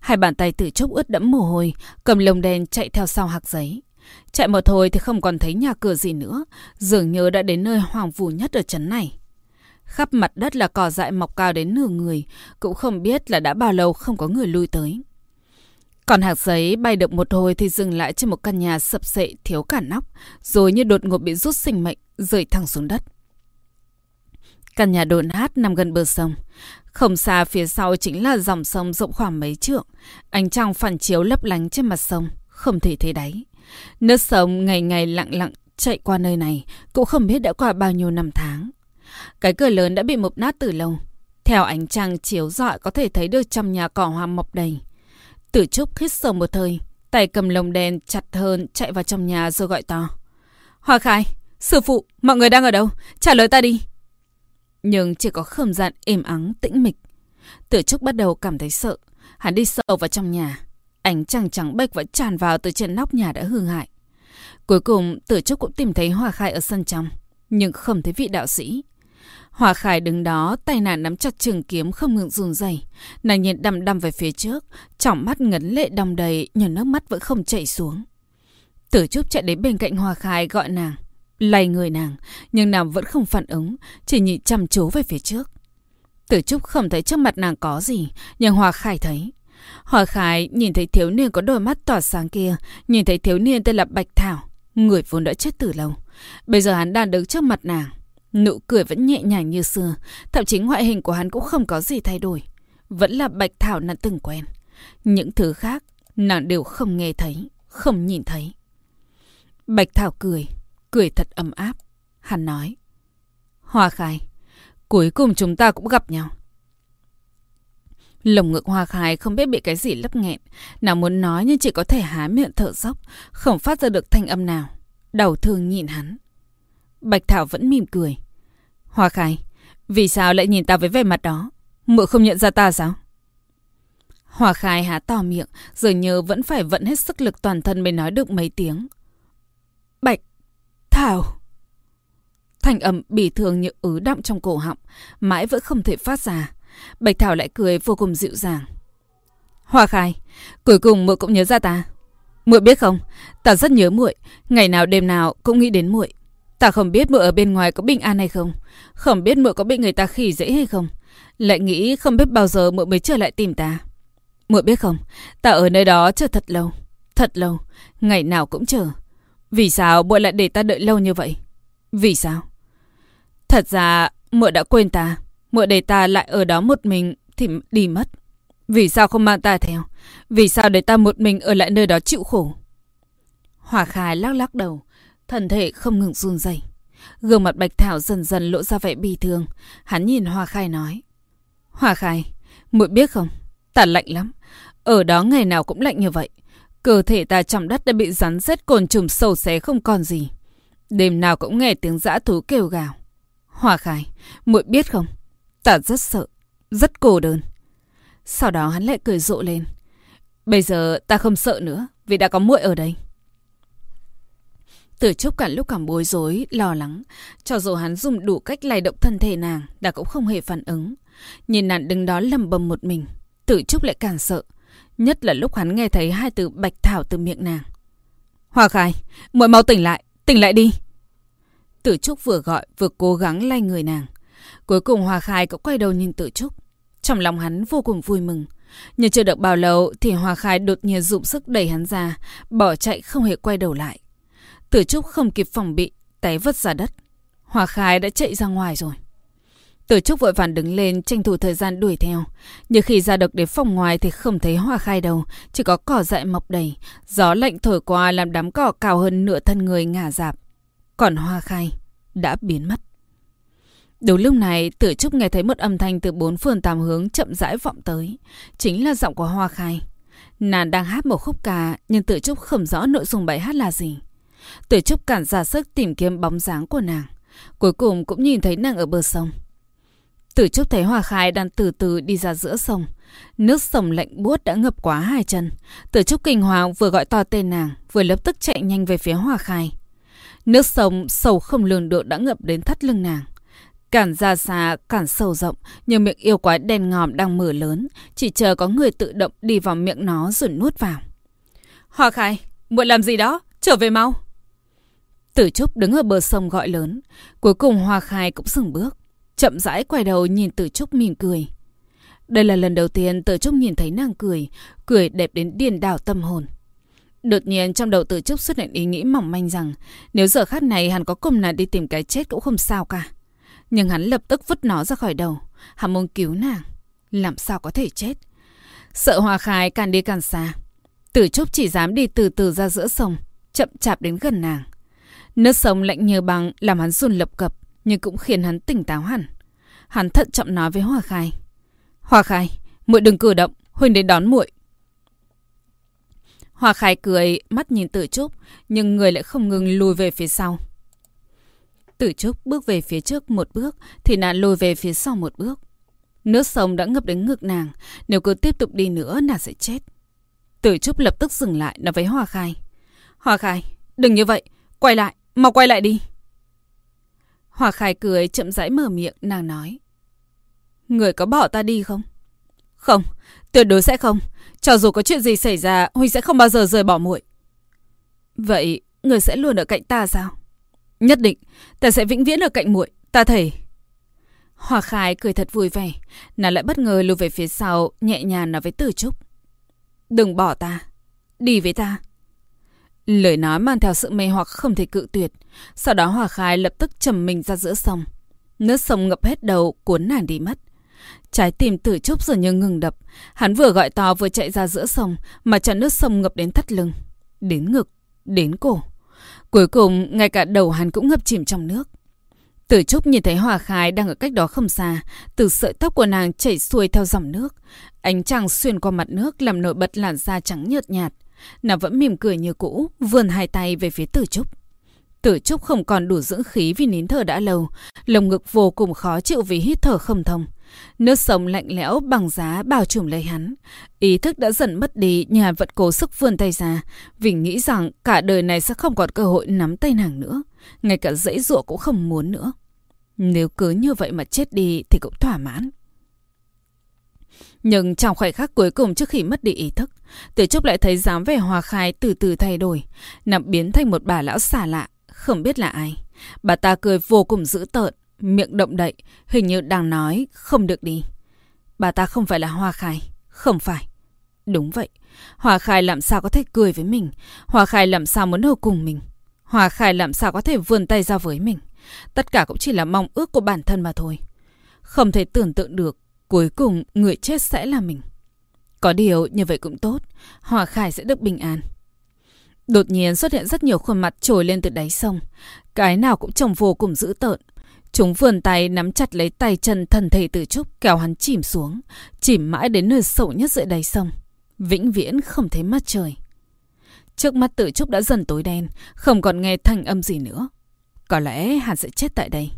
Hai bàn tay Tử Trúc ướt đẫm mồ hôi, cầm lồng đèn chạy theo sau hạt giấy. Chạy một hồi thì không còn thấy nhà cửa gì nữa, dường như đã đến nơi hoàng vù nhất ở trấn này. Khắp mặt đất là cỏ dại mọc cao đến nửa người, cũng không biết là đã bao lâu không có người lui tới. Còn hạt giấy bay được một hồi thì dừng lại trên một căn nhà sập sệ thiếu cả nóc, rồi như đột ngột bị rút sinh mệnh, rơi thẳng xuống đất. Căn nhà đồn hát nằm gần bờ sông. Không xa phía sau chính là dòng sông rộng khoảng mấy trượng. Ánh trăng phản chiếu lấp lánh trên mặt sông, không thể thấy đáy. Nước sông ngày ngày lặng lặng chạy qua nơi này, cũng không biết đã qua bao nhiêu năm tháng. Cái cửa lớn đã bị mục nát từ lâu. Theo ánh trăng chiếu rọi có thể thấy được trong nhà cỏ hoa mọc đầy. Tử Trúc hít sâu một thời, tay cầm lồng đèn chặt hơn chạy vào trong nhà rồi gọi to. Hoa Khai, sư phụ, mọi người đang ở đâu? Trả lời ta đi. Nhưng chỉ có không gian êm ắng, tĩnh mịch. Tử Trúc bắt đầu cảm thấy sợ. Hắn đi sâu vào trong nhà. Ánh trăng trắng bệch vẫn tràn vào từ trên nóc nhà đã hư hại. Cuối cùng, Tử Trúc cũng tìm thấy Hoa Khai ở sân trong, nhưng không thấy vị đạo sĩ. Hòa Khải đứng đó, tay nàng nắm chặt trường kiếm không ngừng run rẩy. Nàng nhìn đăm đăm về phía trước, trọng mắt ngấn lệ đong đầy, nhưng nước mắt vẫn không chảy xuống. Tử Trúc chạy đến bên cạnh Hòa Khải gọi nàng, lay người nàng, nhưng nàng vẫn không phản ứng, chỉ nhìn chăm chú về phía trước. Tử Trúc không thấy trước mặt nàng có gì, nhưng Hòa Khải thấy. Hòa Khải nhìn thấy thiếu niên có đôi mắt tỏa sáng kia, nhìn thấy thiếu niên tên là Bạch Thảo, người vốn đã chết từ lâu. Bây giờ hắn đang đứng trước mặt nàng. Nụ cười vẫn nhẹ nhàng như xưa, thậm chí ngoại hình của hắn cũng không có gì thay đổi. Vẫn là bạch thảo nàng từng quen. Những thứ khác Nàng đều không nghe thấy, không nhìn thấy. Bạch Thảo cười, cười thật ấm áp. Hắn nói. Hoa khai, cuối cùng chúng ta cũng gặp nhau. Lồng ngực hoa khai không biết bị cái gì lấp nghẹn. Nàng muốn nói nhưng chỉ có thể há miệng thở dốc, không phát ra được thanh âm nào. Đầu thương nhìn hắn. Bạch Thảo vẫn mỉm cười. Hoa khai, vì sao lại nhìn ta với vẻ mặt đó? Mụ không nhận ra ta sao? Hoa khai há to miệng, dường như vẫn phải vận hết sức lực toàn thân mới nói được mấy tiếng. Bạch Thảo Thành âm bỉ thường như ứ đọng trong cổ họng, mãi vẫn không thể phát ra. Bạch Thảo lại cười vô cùng dịu dàng. Hoa khai, cuối cùng muội cũng nhớ ra ta. Muội biết không, ta rất nhớ muội, ngày nào đêm nào cũng nghĩ đến muội. Ta không biết muội ở bên ngoài có bình an hay không, không biết muội có bị người ta khỉ dễ hay không, lại nghĩ không biết bao giờ muội mới trở lại tìm ta. Muội biết không, ta ở nơi đó chờ thật lâu, thật lâu, ngày nào cũng chờ. Vì sao muội lại để ta đợi lâu như vậy? Vì sao? Thật ra muội đã quên ta, muội để ta lại ở đó một mình thì đi mất. Vì sao không mang ta theo? Vì sao để ta một mình ở lại nơi đó chịu khổ? Hòa Khai lắc lắc đầu, thân thể không ngừng run rẩy. Gương mặt Bạch Thảo dần dần lộ ra vẻ bi thương. Hắn nhìn Hoa Khai nói. Hoa Khai, muội biết không? Ta lạnh lắm. Ở đó ngày nào cũng lạnh như vậy. Cơ thể ta trong đất đã bị rắn rết cồn trùng sâu xé không còn gì. Đêm nào cũng nghe tiếng dã thú kêu gào. Hoa Khai, muội biết không? Ta rất sợ, rất cô đơn. Sau đó hắn lại cười rộ lên. Bây giờ ta không sợ nữa, vì đã có muội ở đây. Tử Trúc cả lúc cảm bối rối, lo lắng. Cho dù hắn dùng đủ cách lay động thân thể nàng, đã cũng không hề phản ứng. Nhìn nàng đứng đó lầm bầm một mình, Tử Trúc lại càng sợ. Nhất là lúc hắn nghe thấy hai từ bạch thảo từ miệng nàng. Hòa Khai, muội mau tỉnh lại, tỉnh lại đi. Tử Trúc vừa gọi vừa cố gắng lay người nàng. Cuối cùng Hòa Khai cũng quay đầu nhìn Tử Trúc. Trong lòng hắn vô cùng vui mừng. Nhưng chưa được bao lâu thì Hòa Khai đột nhiên dụng sức đẩy hắn ra, bỏ chạy không hề quay đầu lại. Tử Trúc không kịp phòng bị, té vứt ra đất. Hòa Khai đã chạy ra ngoài rồi. Tử Trúc vội vàng đứng lên tranh thủ thời gian đuổi theo. Nhưng khi ra được đến phòng ngoài thì không thấy Hòa Khai đâu, chỉ có cỏ dại mọc đầy. Gió lạnh thổi qua làm đám cỏ cao hơn nửa thân người ngả dạp. Còn Hoa Khai đã biến mất. Đúng lúc này, Tử Trúc nghe thấy một âm thanh từ bốn phương tám hướng chậm rãi vọng tới. Chính là giọng của Hoa Khai. Nàng đang hát một khúc ca, nhưng Tử Trúc không rõ nội dung bài hát là gì. Tử Trúc cản ra sức tìm kiếm bóng dáng của nàng. Cuối cùng cũng nhìn thấy nàng ở bờ sông. Tử Trúc thấy Hoa Khai đang từ từ đi ra giữa sông. Nước sông lạnh buốt đã ngập quá hai chân. Tử Trúc kinh hoàng vừa gọi to tên nàng, vừa lập tức chạy nhanh về phía Hoa Khai. Nước sông sâu không lường được đã ngập đến thắt lưng nàng. Cản ra xa, cản sâu rộng, nhưng miệng yêu quái đen ngòm đang mở lớn, chỉ chờ có người tự động đi vào miệng nó rồi nuốt vào. Hoa khai, muội làm gì đó? Trở về mau. Tử Trúc đứng ở bờ sông gọi lớn. Cuối cùng Hoa khai cũng dừng bước. Chậm rãi quay đầu nhìn Tử Trúc mỉm cười. Đây là lần đầu tiên Tử Trúc nhìn thấy nàng cười, cười đẹp đến điên đảo tâm hồn. Đột nhiên trong đầu Tử Trúc xuất hiện ý nghĩ mỏng manh rằng nếu giờ khắc này hắn có cùng nàng đi tìm cái chết cũng không sao cả. Nhưng hắn lập tức vứt nó ra khỏi đầu. Hắn muốn cứu nàng. Làm sao có thể chết? Sợ Hoa Khai càng đi càng xa. Tử Trúc chỉ dám đi từ từ ra giữa sông, chậm chạp đến gần nàng. Nước sông lạnh như băng làm hắn run lập cập, nhưng cũng khiến hắn tỉnh táo hẳn. Hắn thận trọng nói với Hòa Khai. Hòa Khai, muội đừng cử động, Huynh đến đón muội. Hòa Khai cười, mắt nhìn Tử Trúc, nhưng người lại không ngừng lùi về phía sau. Tử Trúc bước về phía trước một bước, thì nàng lùi về phía sau một bước. Nước sông đã ngập đến ngực nàng, nếu cứ tiếp tục đi nữa nàng sẽ chết. Tử Trúc lập tức dừng lại nói với Hòa Khai. Hòa Khai, đừng như vậy, quay lại, mau quay lại đi. Hòa Khai cười chậm rãi mở miệng, nàng nói. Người có bỏ ta đi không? Không, tuyệt đối sẽ không. Cho dù có chuyện gì xảy ra, Huynh sẽ không bao giờ rời bỏ muội. Vậy, người sẽ luôn ở cạnh ta sao? Nhất định, ta sẽ vĩnh viễn ở cạnh muội, ta thề. Hòa Khai cười thật vui vẻ, nàng lại bất ngờ lùi về phía sau, nhẹ nhàng nói với Tử Trúc. Đừng bỏ ta, đi với ta. Lời nói mang theo sự mê hoặc không thể cự tuyệt. Sau đó Hòa Khai lập tức trầm mình ra giữa sông. Nước sông ngập hết đầu, cuốn nàng đi mất. Trái tim tử trúc dường như ngừng đập. Hắn vừa gọi to vừa chạy ra giữa sông, mà trận nước sông ngập đến thắt lưng. Đến ngực, đến cổ. Cuối cùng, ngay cả đầu hắn cũng ngập chìm trong nước. Tử Trúc nhìn thấy Hòa Khai đang ở cách đó không xa, từ sợi tóc của nàng chảy xuôi theo dòng nước. Ánh trăng xuyên qua mặt nước làm nổi bật làn da trắng nhợt nhạt. Nàng vẫn mỉm cười như cũ, vươn hai tay về phía Tử Trúc. Tử Trúc không còn đủ dưỡng khí vì nín thở đã lâu, lồng ngực vô cùng khó chịu vì hít thở không thông. Nước sông lạnh lẽo bằng giá bao trùm lấy hắn. Ý thức đã dần mất đi nhưng hắn vẫn cố sức vươn tay ra vì nghĩ rằng cả đời này sẽ không còn cơ hội nắm tay nàng nữa. Ngay cả dãy ruộng cũng không muốn nữa. Nếu cứ như vậy mà chết đi thì cũng thỏa mãn. Nhưng trong khoảnh khắc cuối cùng trước khi mất đi ý thức, từ Trúc lại thấy dáng vẻ hòa khai từ từ thay đổi, nằm biến thành một bà lão xả lạ, không biết là ai. Bà ta cười vô cùng dữ tợn, miệng động đậy, hình như đang nói không được đi. Bà ta không phải là Hoa Khai, không phải. Đúng vậy, Hoa Khai làm sao có thể cười với mình, Hoa Khai làm sao muốn ở cùng mình, Hoa Khai làm sao có thể vươn tay ra với mình. Tất cả cũng chỉ là mong ước của bản thân mà thôi. Không thể tưởng tượng được, cuối cùng người chết sẽ là mình. Có điều như vậy cũng tốt, hòa khải sẽ được bình an. Đột nhiên xuất hiện rất nhiều khuôn mặt trồi lên từ đáy sông. Cái nào cũng trông vô cùng dữ tợn. Chúng vườn tay nắm chặt lấy tay chân thần thể tử trúc kéo hắn chìm xuống. Chìm mãi đến nơi sâu nhất dưới đáy sông. Vĩnh viễn không thấy mắt trời. Trước mắt tử trúc đã dần tối đen, không còn nghe thanh âm gì nữa. Có lẽ hắn sẽ chết tại đây.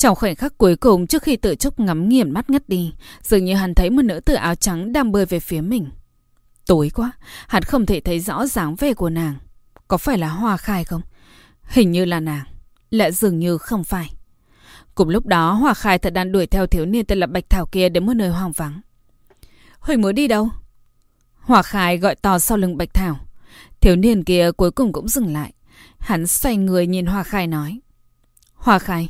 Trong khoảnh khắc cuối cùng trước khi tự trúc ngắm nghiền mắt ngất đi, dường như hắn thấy một nữ tử áo trắng đang bơi về phía mình. Tối quá, hắn không thể thấy rõ dáng vẻ của nàng. Có phải là Hoa Khai không? Hình như là nàng. Lại dường như không phải. Cùng lúc đó, Hoa Khai thật đang đuổi theo thiếu niên tên là Bạch Thảo kia đến một nơi hoang vắng. Huỳnh muốn đi đâu? Hoa Khai gọi to sau lưng Bạch Thảo. Thiếu niên kia cuối cùng cũng dừng lại. Hắn xoay người nhìn Hoa Khai nói. Hoa Khai,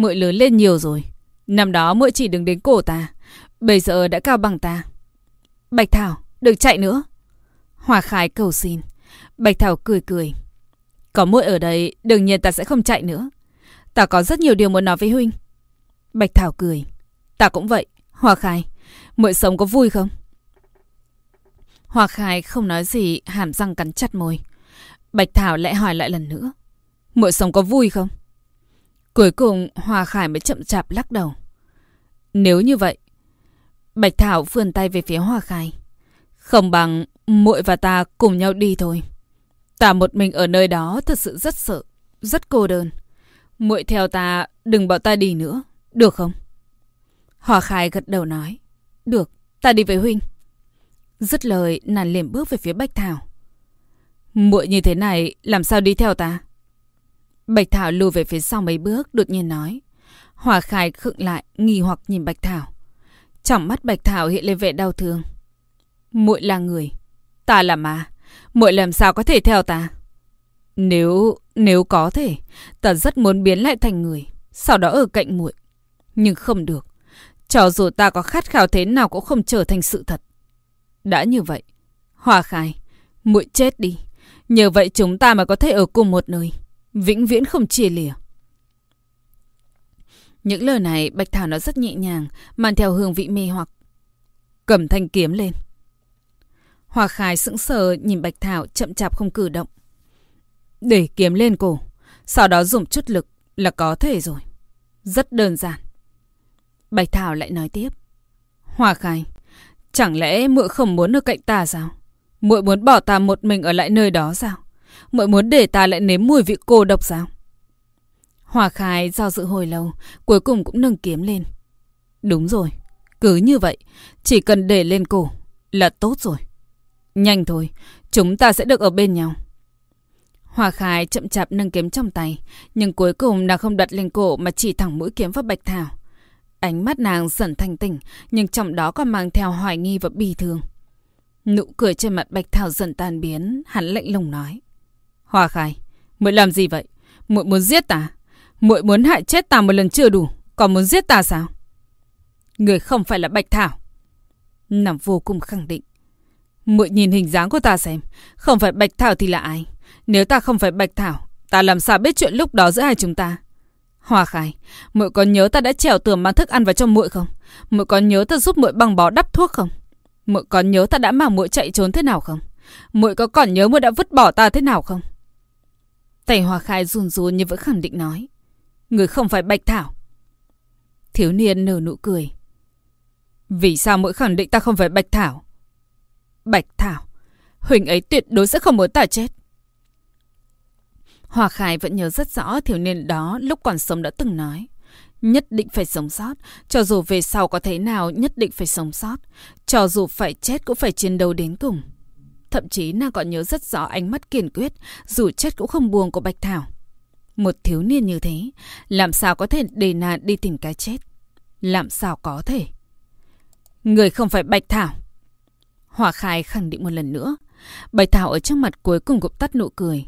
muội lớn lên nhiều rồi. Năm đó muội chỉ đứng đến cổ ta. Bây giờ đã cao bằng ta. Bạch Thảo, Đừng chạy nữa. Hòa Khải cầu xin. Bạch Thảo cười cười. Có muội ở đây, đương nhiên ta sẽ không chạy nữa. Ta có rất nhiều điều muốn nói với huynh. Bạch Thảo cười. Ta cũng vậy. Hòa Khai, muội sống có vui không? Hòa Khai không nói gì, hàm răng cắn chặt môi. Bạch Thảo lại hỏi lại lần nữa. Muội sống có vui không? Cuối cùng, Hòa Khải mới chậm chạp lắc đầu. Nếu như vậy, Bạch Thảo vươn tay về phía Hòa khải Không bằng muội và ta cùng nhau đi thôi. Ta một mình ở nơi đó thật sự rất sợ, rất cô đơn. Muội theo ta, đừng bảo ta đi nữa, được không? Hòa khải gật đầu nói, được, ta đi với huynh. Dứt lời, nàng liền bước về phía Bạch Thảo. Muội như thế này, làm sao đi theo ta? Bạch Thảo lùi về phía sau mấy bước, đột nhiên nói. Hòa Khai khựng lại, nghi hoặc nhìn Bạch Thảo. Trong mắt Bạch Thảo hiện lên vẻ đau thương muội là người, ta là ma, muội làm sao có thể theo ta? Nếu nếu có thể, ta rất muốn biến lại thành người, sau đó ở cạnh muội, nhưng không được. Cho dù ta có khát khao thế nào cũng không trở thành sự thật. Đã như vậy, Hòa Khai, muội chết đi, nhờ vậy chúng ta mới có thể ở cùng một nơi, vĩnh viễn không chia lìa. Những lời này Bạch Thảo nói rất nhẹ nhàng, mang theo hương vị mê hoặc. Cầm thanh kiếm lên. Hòa Khai sững sờ nhìn Bạch Thảo chậm chạp không cử động. Để kiếm lên cổ, sau đó dùng chút lực là có thể rồi. Rất đơn giản. Bạch Thảo lại nói tiếp. Hòa Khai, chẳng lẽ muội không muốn ở cạnh ta sao? Muội muốn bỏ ta một mình ở lại nơi đó sao? Muội muốn để ta lại nếm mùi vị cô độc sao? Hòa Khai do dự hồi lâu, cuối cùng cũng nâng kiếm lên. Đúng rồi, cứ như vậy, chỉ cần để lên cổ là tốt rồi. Nhanh thôi, chúng ta sẽ được ở bên nhau. Hòa Khai chậm chạp nâng kiếm trong tay, nhưng cuối cùng nàng không đặt lên cổ mà chỉ thẳng mũi kiếm vào Bạch Thảo. Ánh mắt nàng dần thanh tỉnh, nhưng trong đó còn mang theo hoài nghi và bi thương. Nụ cười trên mặt Bạch Thảo dần tan biến, hắn lạnh lùng nói. Hòa Khai, muội làm gì vậy? Muội muốn giết ta? Muội muốn hại chết ta một lần chưa đủ, còn muốn giết ta sao? Người không phải là Bạch Thảo. Nằm vô cùng khẳng định. Muội nhìn hình dáng của ta xem, không phải Bạch Thảo thì là ai? Nếu ta không phải Bạch Thảo, ta làm sao biết chuyện lúc đó giữa hai chúng ta? Hoa khai, muội có nhớ ta đã trèo tường mang thức ăn vào cho muội không? Muội có nhớ ta giúp muội băng bó đắp thuốc không? Muội có nhớ ta đã mà muội chạy trốn thế nào không? Muội có còn nhớ muội đã vứt bỏ ta thế nào không? Tay Hoa khai run run như vẫn khẳng định nói. Người không phải Bạch Thảo. Thiếu niên nở nụ cười. Vì sao mỗi khẳng định ta không phải Bạch Thảo? Bạch Thảo, Huỳnh ấy tuyệt đối sẽ không muốn ta chết. Hòa Khải vẫn nhớ rất rõ thiếu niên đó lúc còn sống đã từng nói. Nhất định phải sống sót, cho dù về sau có thế nào nhất định phải sống sót. Cho dù phải chết cũng phải chiến đấu đến cùng. Thậm chí nàng còn nhớ rất rõ ánh mắt kiên quyết, dù chết cũng không buồn của Bạch Thảo. Một thiếu niên như thế, làm sao có thể để nàng đi tìm cái chết? Làm sao có thể? Người không phải Bạch Thảo. Hòa Khai khẳng định một lần nữa. Bạch Thảo ở trước mặt cuối cùng cũng tắt nụ cười.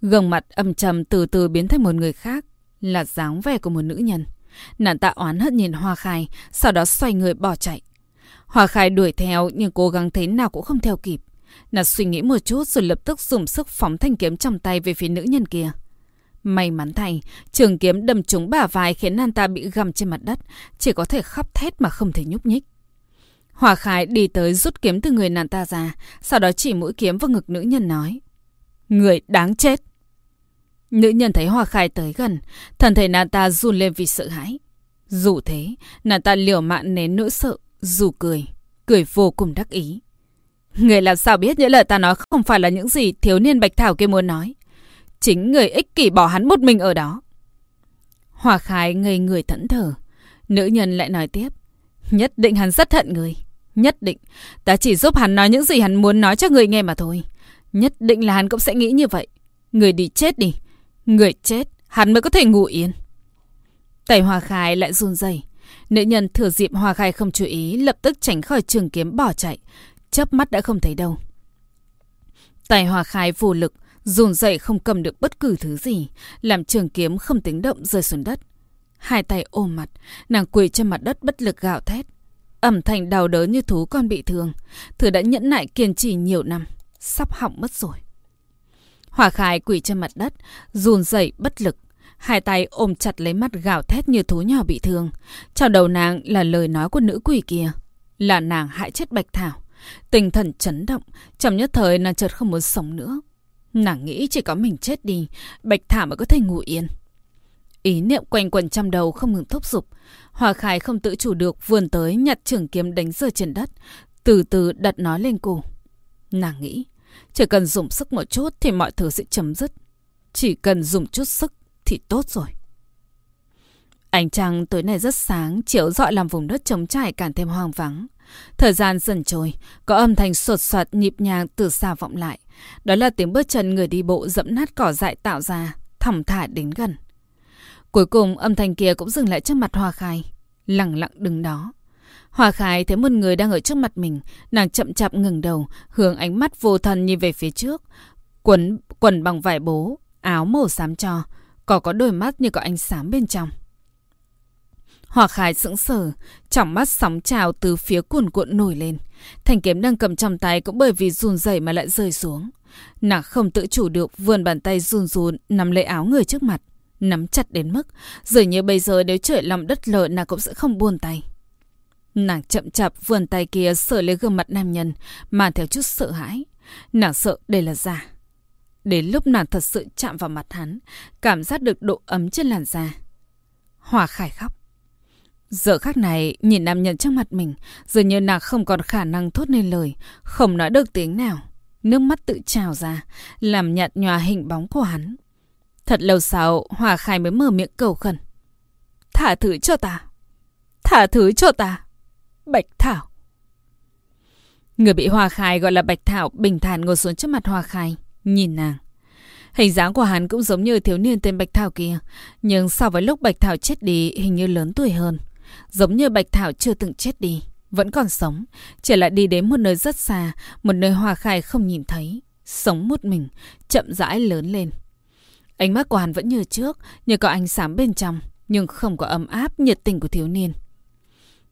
Gương mặt âm trầm từ từ biến thành một người khác, là dáng vẻ của một nữ nhân. Nàng ta oán hận nhìn Hoa Khai, sau đó xoay người bỏ chạy. Hoa Khai đuổi theo nhưng cố gắng thế nào cũng không theo kịp. Nàng suy nghĩ một chút rồi lập tức dùng sức phóng thanh kiếm trong tay về phía nữ nhân kia. May mắn thay, trường kiếm đâm trúng bả vai khiến nàng ta bị gầm trên mặt đất, chỉ có thể khóc thét mà không thể nhúc nhích. Hòa Khai đi tới rút kiếm từ người nàng ta ra, sau đó chỉ mũi kiếm vào ngực nữ nhân nói. Người đáng chết. Nữ nhân thấy hòa Khai tới gần, thân thể nàng ta run lên vì sợ hãi. Dù thế, nàng ta liều mạng nén nỗi sợ, dù cười, cười vô cùng đắc ý. Người làm sao biết những lời ta nói không phải là những gì thiếu niên Bạch Thảo kia muốn nói. Chính người ích kỷ bỏ hắn một mình ở đó. Hòa Khai ngây người thẫn thờ. Nữ nhân lại nói tiếp. Nhất định hắn rất hận người. Nhất định. Ta chỉ giúp hắn nói những gì hắn muốn nói cho người nghe mà thôi. Nhất định là hắn cũng sẽ nghĩ như vậy. Người đi chết đi. Người chết, hắn mới có thể ngủ yên. Tẩy Hòa Khai lại run rẩy. Nữ nhân thừa dịp hòa Khai không chú ý, lập tức tránh khỏi trường kiếm bỏ chạy. Chớp mắt đã không thấy đâu. tài hòa Khai vô lực, dồn dậy không cầm được bất cứ thứ gì, làm trường kiếm không tính động rơi xuống đất. Hai tay ôm mặt, nàng quỳ trên mặt đất bất lực gào thét. Ẩm thành đau đớn như thú con bị thương. Thứ đã nhẫn nại kiên trì nhiều năm, sắp hỏng mất rồi. Hỏa khai quỳ trên mặt đất, run rẩy bất lực. Hai tay ôm chặt lấy mắt gào thét như thú nhỏ bị thương. Trong đầu nàng là lời nói của nữ quỷ kia. Là nàng hại chết Bạch Thảo. Tinh thần chấn động, trong nhất thời nàng chợt không muốn sống nữa. Nàng nghĩ chỉ có mình chết đi, Bạch thả mới có thể ngủ yên. Ý niệm quanh quẩn trong đầu không ngừng thúc giục. Hòa Khải không tự chủ được vươn tới nhặt trường kiếm đánh rơi trên đất, từ từ đặt nó lên cổ. Nàng nghĩ, chỉ cần dùng sức một chút thì mọi thứ sẽ chấm dứt. Chỉ cần dùng chút sức thì tốt rồi. Ánh trăng tối nay rất sáng, chiếu rọi làm vùng đất trống trải càng thêm hoang vắng. Thời gian dần trôi, có âm thanh sột soạt nhịp nhàng từ xa vọng lại. Đó là tiếng bước chân người đi bộ dẫm nát cỏ dại tạo ra, thỏng thả đến gần. Cuối cùng âm thanh kia cũng dừng lại trước mặt Hoa Khai, lặng lặng đứng đó. Hoa Khai thấy một người đang ở trước mặt mình, nàng chậm chạp ngừng đầu, hướng ánh mắt vô thần nhìn về phía trước. Quần, quần bằng vải bố, áo màu xám cho, có có đôi mắt như có ánh sáng bên trong. Hòa Khai sững sờ, trong mắt sóng trào từ phía cuồn cuộn nổi lên. Thanh kiếm đang cầm trong tay cũng bởi vì run rẩy mà lại rơi xuống. Nàng không tự chủ được vươn bàn tay run run nắm lấy áo người trước mặt, nắm chặt đến mức dường như bây giờ nếu trời lòng đất lở nàng cũng sẽ không buồn tay. Nàng chậm chạp vươn tay kia sờ lấy gương mặt nam nhân, mà theo chút sợ hãi. Nàng sợ đây là giả. Đến lúc nàng thật sự chạm vào mặt hắn, cảm giác được độ ấm trên làn da. Hòa khải khóc. Giờ khắc này, nhìn nam nhân trước mặt mình, dường như nàng không còn khả năng thốt nên lời, không nói được tiếng nào. Nước mắt tự trào ra, làm nhạt nhòa hình bóng của hắn. Thật lâu sau, Hòa Khai mới mở miệng cầu khẩn. Thả thứ cho ta. Thả thứ cho ta. Bạch Thảo. Người bị hòa Khai gọi là Bạch Thảo bình thản ngồi xuống trước mặt hòa Khai, nhìn nàng. Hình dáng của hắn cũng giống như thiếu niên tên Bạch Thảo kia, nhưng so với lúc Bạch Thảo chết đi hình như lớn tuổi hơn. Giống như Bạch Thảo chưa từng chết đi, vẫn còn sống, chỉ lại đi đến một nơi rất xa, một nơi Hoa Khai không nhìn thấy, sống một mình, chậm rãi lớn lên. Ánh mắt của hắn vẫn như trước, như có ánh sáng bên trong, nhưng không có ấm áp nhiệt tình của thiếu niên.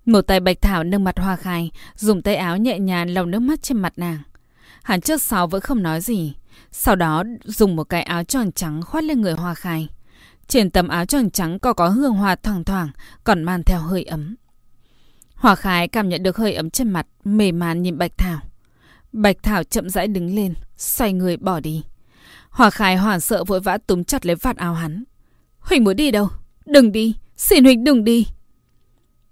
Một tay Bạch Thảo nâng mặt Hoa Khai, dùng tay áo nhẹ nhàng lau nước mắt trên mặt nàng. Hắn trước sau vẫn không nói gì. Sau đó dùng một cái áo tròn trắng khoát lên người Hoa Khai. Trên tấm áo tròn trắng có có hương hoa thoảng thoảng, còn mang theo hơi ấm. Hòa Khải cảm nhận được hơi ấm trên mặt, mềm màn nhìn Bạch Thảo. Bạch Thảo chậm rãi đứng lên, xoay người bỏ đi. Hòa Khải hoảng sợ vội vã túm chặt lấy vạt áo hắn. Huỳnh muốn đi đâu? Đừng đi, xin Huỳnh đừng đi.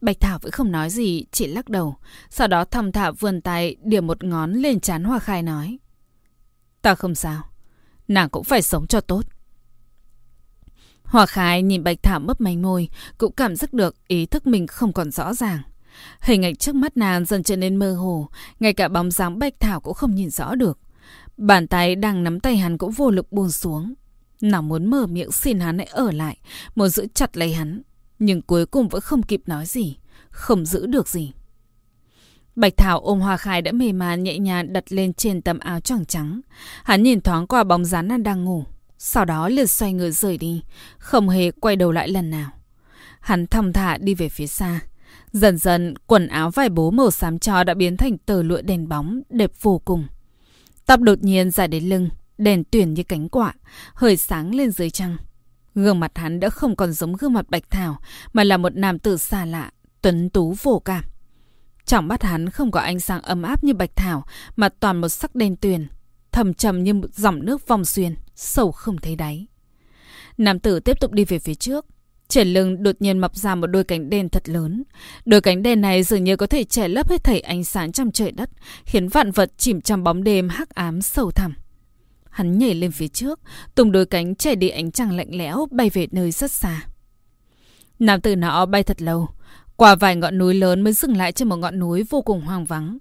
Bạch Thảo vẫn không nói gì, chỉ lắc đầu. Sau đó thầm thả vươn tay, điểm một ngón lên chán Hòa Khai nói. Ta không sao, nàng cũng phải sống cho tốt. Hòa Khai nhìn Bạch Thảo mấp máy môi, cũng cảm giác được ý thức mình không còn rõ ràng. Hình ảnh trước mắt nàng dần trở nên mơ hồ, ngay cả bóng dáng Bạch Thảo cũng không nhìn rõ được. Bàn tay đang nắm tay hắn cũng vô lực buông xuống. Nàng muốn mở miệng xin hắn hãy ở lại, muốn giữ chặt lấy hắn. Nhưng cuối cùng vẫn không kịp nói gì, không giữ được gì. Bạch Thảo ôm Hoa Khai đã mềm màn nhẹ nhàng đặt lên trên tấm áo choàng trắng. Hắn nhìn thoáng qua bóng dáng nàng đang ngủ. Sau đó liền xoay người rời đi, không hề quay đầu lại lần nào. Hắn thong thả đi về phía xa. Dần dần, quần áo vải bố màu xám cho đã biến thành tờ lụa đèn bóng, đẹp vô cùng. Tóc đột nhiên dài đến lưng, đèn tuyển như cánh quạ, hơi sáng lên dưới trăng. Gương mặt hắn đã không còn giống gương mặt Bạch Thảo, mà là một nam tử xa lạ, tuấn tú vô cảm. Trong mắt hắn không có ánh sáng ấm áp như Bạch Thảo, mà toàn một sắc đen tuyền, thầm trầm như một dòng nước vòng xuyên, sâu không thấy đáy. Nam tử tiếp tục đi về phía trước. Trên lưng đột nhiên mọc ra một đôi cánh đen thật lớn. Đôi cánh đen này dường như có thể che lấp hết thảy ánh sáng trong trời đất, khiến vạn vật chìm trong bóng đêm hắc ám sâu thẳm. Hắn nhảy lên phía trước, tung đôi cánh chạy đi ánh trăng lạnh lẽo bay về nơi rất xa. Nam tử nọ bay thật lâu, qua vài ngọn núi lớn mới dừng lại trên một ngọn núi vô cùng hoang vắng.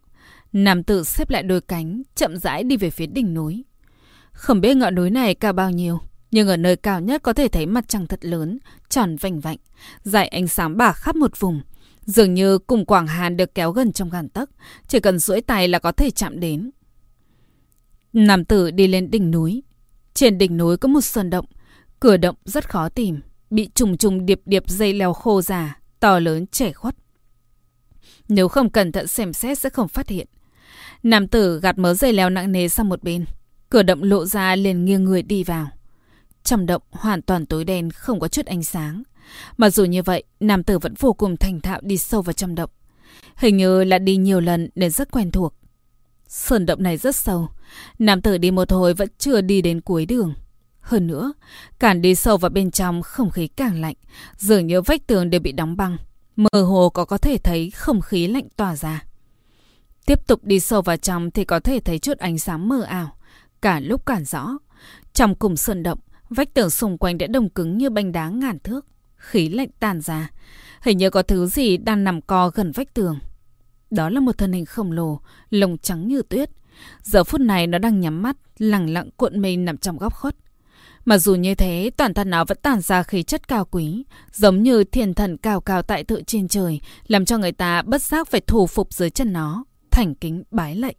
Nam tử xếp lại đôi cánh, chậm rãi đi về phía đỉnh núi. Không biết ngọn núi này cao bao nhiêu, nhưng ở nơi cao nhất có thể thấy mặt trăng thật lớn, tròn vành vạnh, dải ánh sáng bạc khắp một vùng. Dường như cùng Quảng Hàn được kéo gần trong gàn tấc, chỉ cần duỗi tay là có thể chạm đến. Nam tử đi lên đỉnh núi. Trên đỉnh núi có một sơn động, cửa động rất khó tìm, bị trùng trùng điệp điệp dây leo khô già, to lớn trẻ khuất. Nếu không cẩn thận xem xét sẽ không phát hiện. Nam tử gạt mớ dây leo nặng nề sang một bên. Cửa động lộ ra liền nghiêng người đi vào. Trong động hoàn toàn tối đen không có chút ánh sáng. Mà dù như vậy, nam tử vẫn vô cùng thành thạo đi sâu vào trong động. Hình như là đi nhiều lần nên rất quen thuộc. Sơn động này rất sâu. Nam tử đi một hồi vẫn chưa đi đến cuối đường. Hơn nữa, càng đi sâu vào bên trong không khí càng lạnh, dường như vách tường đều bị đóng băng. Mơ hồ có có thể thấy không khí lạnh tỏa ra. Tiếp tục đi sâu vào trong thì có thể thấy chút ánh sáng mờ ảo, cả lúc cản rõ. Trong cùng sơn động, vách tường xung quanh đã đông cứng như bánh đá ngàn thước. Khí lạnh tàn ra. Hình như có thứ gì đang nằm co gần vách tường. Đó là một thân hình khổng lồ, lông trắng như tuyết. Giờ phút này nó đang nhắm mắt, lặng lặng cuộn mình nằm trong góc khuất. Mà dù như thế, toàn thân nó vẫn tản ra khí chất cao quý, giống như thiên thần cao cao tại thượng trên trời, làm cho người ta bất giác phải thủ phục dưới chân nó, thành kính bái lệnh.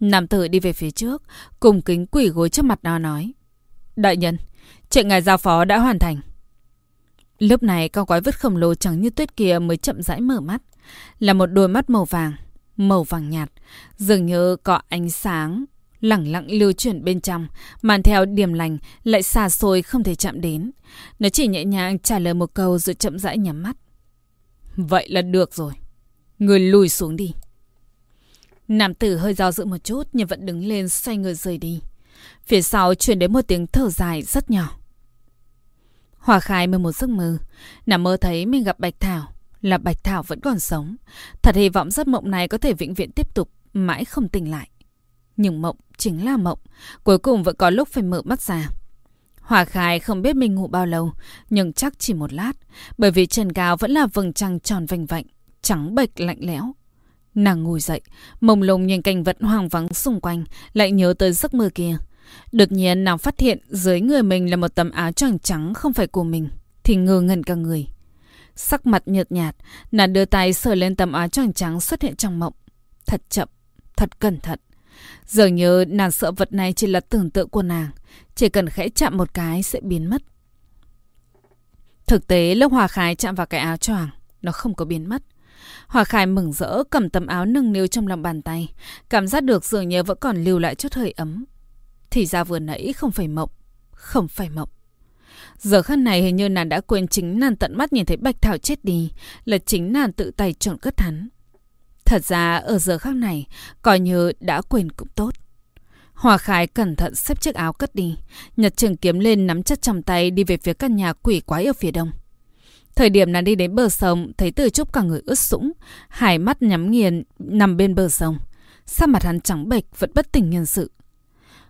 Nam tử đi về phía trước, cùng kính quỷ gối trước mặt nó nói. Đại nhân, chuyện ngài giao phó đã hoàn thành. Lúc này con quái vứt khổng lồ trắng như tuyết kia mới chậm rãi mở mắt. Là một đôi mắt màu vàng, màu vàng nhạt, dường như có ánh sáng lẳng lặng lưu chuyển bên trong, màn theo điểm lành lại xa xôi không thể chạm đến. Nó chỉ nhẹ nhàng trả lời một câu rồi chậm rãi nhắm mắt. Vậy là được rồi. Người lùi xuống đi. Nam tử hơi do dự một chút nhưng vẫn đứng lên xoay người rời đi. Phía sau truyền đến một tiếng thở dài rất nhỏ. Hòa khai mơ một giấc mơ. Nằm mơ thấy mình gặp Bạch Thảo. Là Bạch Thảo vẫn còn sống. Thật hy vọng giấc mộng này có thể vĩnh viễn tiếp tục, mãi không tỉnh lại. Nhưng mộng chính là mộng. Cuối cùng vẫn có lúc phải mở mắt ra. Hòa khai không biết mình ngủ bao lâu, nhưng chắc chỉ một lát. Bởi vì trần cao vẫn là vầng trăng tròn vành vạnh, trắng bệch lạnh lẽo. Nàng ngồi dậy, mông lung nhìn cảnh vật hoang vắng xung quanh, lại nhớ tới giấc mơ kia. Đột nhiên nàng phát hiện dưới người mình là một tấm áo choàng trắng không phải của mình, thì ngơ ngẩn cả người. Sắc mặt nhợt nhạt, nàng đưa tay sờ lên tấm áo choàng trắng xuất hiện trong mộng. Thật chậm, thật cẩn thận. giờ nhớ nàng sợ vật này chỉ là tưởng tượng của nàng, chỉ cần khẽ chạm một cái sẽ biến mất. Thực tế lúc Hòa khái chạm vào cái áo choàng, nó không có biến mất. Hòa Khải mừng rỡ cầm tấm áo nâng niu trong lòng bàn tay, cảm giác được dường như vẫn còn lưu lại chút hơi ấm. Thì ra vừa nãy không phải mộng, không phải mộng. Giờ khắc này hình như nàng đã quên chính nàng tận mắt nhìn thấy Bạch Thảo chết đi, là chính nàng tự tay chọn cất hắn. Thật ra ở giờ khắc này, coi như đã quên cũng tốt. Hòa Khải cẩn thận xếp chiếc áo cất đi, nhặt trường kiếm lên nắm chắc trong tay đi về phía căn nhà quỷ quái ở phía đông. Thời điểm nàng đi đến bờ sông, thấy Từ Trúc cả người ướt sũng, hai mắt nhắm nghiền nằm bên bờ sông. Sắc mặt hắn trắng bệch vẫn bất tỉnh nhân sự.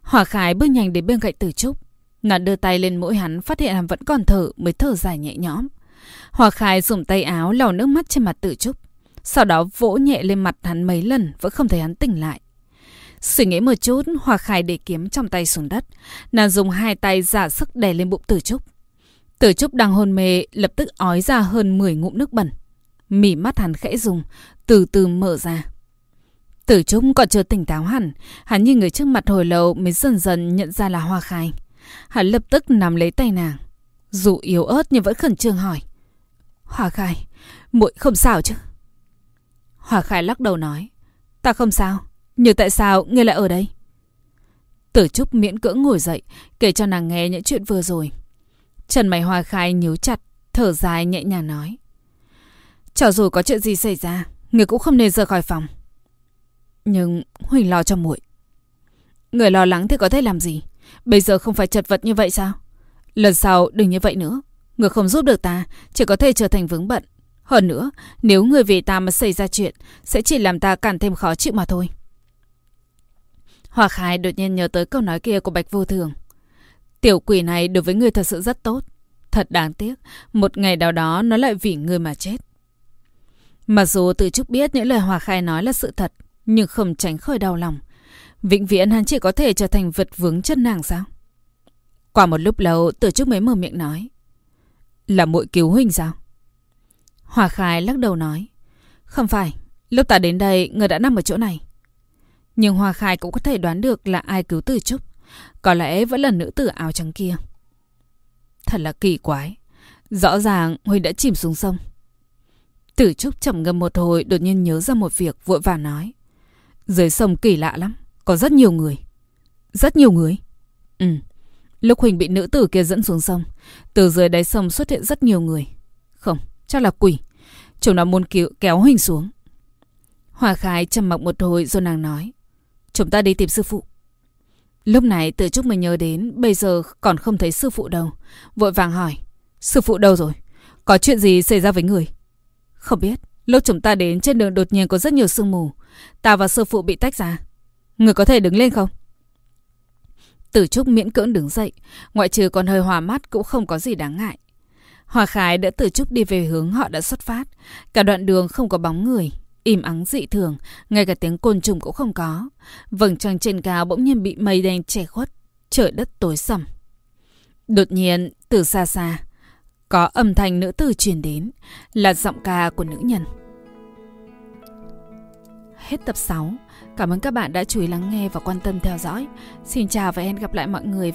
Hỏa Khải bước nhanh đến bên cạnh Từ Trúc. Nàng đưa tay lên mũi hắn phát hiện hắn vẫn còn thở mới thở dài nhẹ nhõm. Hỏa Khải dùng tay áo lau nước mắt trên mặt Từ Trúc. Sau đó vỗ nhẹ lên mặt hắn mấy lần vẫn không thấy hắn tỉnh lại. Suy nghĩ một chút, Hòa Khải để kiếm trong tay xuống đất. Nàng dùng hai tay giả sức đè lên bụng Tử Trúc. Tử Trúc đang hôn mê, lập tức ói ra hơn 10 ngụm nước bẩn. Mỉ mắt hắn khẽ dùng, từ từ mở ra. Tử Trúc còn chưa tỉnh táo hẳn, hắn nhìn người trước mặt hồi lâu mới dần dần nhận ra là Hoa Khai. Hắn lập tức nắm lấy tay nàng. Dù yếu ớt nhưng vẫn khẩn trương hỏi. Hoa Khai, muội không sao chứ? Hoa Khai lắc đầu nói. Ta không sao, nhưng tại sao ngươi lại ở đây? Tử Trúc miễn cưỡng ngồi dậy, kể cho nàng nghe những chuyện vừa rồi. Trần mày Hoa Khai nhíu chặt, thở dài nhẹ nhàng nói. Cho dù có chuyện gì xảy ra, người cũng không nên rời khỏi phòng. Nhưng Huỳnh lo cho muội. Người lo lắng thì có thể làm gì? Bây giờ không phải chật vật như vậy sao? Lần sau đừng như vậy nữa. Người không giúp được ta, chỉ có thể trở thành vướng bận. Hơn nữa, nếu người vì ta mà xảy ra chuyện, sẽ chỉ làm ta càng thêm khó chịu mà thôi. Hòa Khai đột nhiên nhớ tới câu nói kia của Bạch Vô Thường. Tiểu quỷ này đối với người thật sự rất tốt. Thật đáng tiếc, một ngày nào đó nó lại vì người mà chết. Mặc dù từ Trúc biết những lời Hòa Khai nói là sự thật, nhưng không tránh khỏi đau lòng. Vĩnh viễn hắn chỉ có thể trở thành vật vướng chân nàng sao? Qua một lúc lâu, Tử Trúc mới mở miệng nói. Là muội cứu huynh sao? Hòa Khai lắc đầu nói. Không phải, lúc ta đến đây, người đã nằm ở chỗ này. Nhưng Hòa Khai cũng có thể đoán được là ai cứu Tử Trúc. Có lẽ vẫn là nữ tử áo trắng kia. Thật là kỳ quái. Rõ ràng Huynh đã chìm xuống sông. Tử Trúc trầm ngâm một hồi đột nhiên nhớ ra một việc vội vàng nói. Dưới sông kỳ lạ lắm, có rất nhiều người. Rất nhiều người? Ừ. Lúc Huỳnh bị nữ tử kia dẫn xuống sông, từ dưới đáy sông xuất hiện rất nhiều người. Không, chắc là quỷ. Chúng nó muốn cứu, kéo Huỳnh xuống. Hòa Khải trầm mặc một hồi rồi nàng nói. Chúng ta đi tìm sư phụ. Lúc này tự trúc mới nhớ đến, Bây giờ còn không thấy sư phụ đâu. Vội vàng hỏi, Sư phụ đâu rồi? Có chuyện gì xảy ra với người? Không biết. Lúc chúng ta đến, trên đường đột nhiên có rất nhiều sương mù. Ta và sư phụ bị tách ra. Người có thể đứng lên không? Tử Trúc miễn cưỡng đứng dậy, Ngoại trừ còn hơi hòa mắt cũng không có gì đáng ngại. Hòa Khải đã Tử Trúc đi về hướng họ đã xuất phát. Cả đoạn đường không có bóng người. Im ắng dị thường, ngay cả tiếng côn trùng cũng không có. Vầng trăng trên cao bỗng nhiên bị mây đen che khuất, trời đất tối sầm. Đột nhiên, từ xa xa, có âm thanh nữ tử truyền đến, là giọng ca của nữ nhân. Hết tập 6. Cảm ơn các bạn đã chú ý lắng nghe và quan tâm theo dõi. Xin chào và hẹn gặp lại mọi người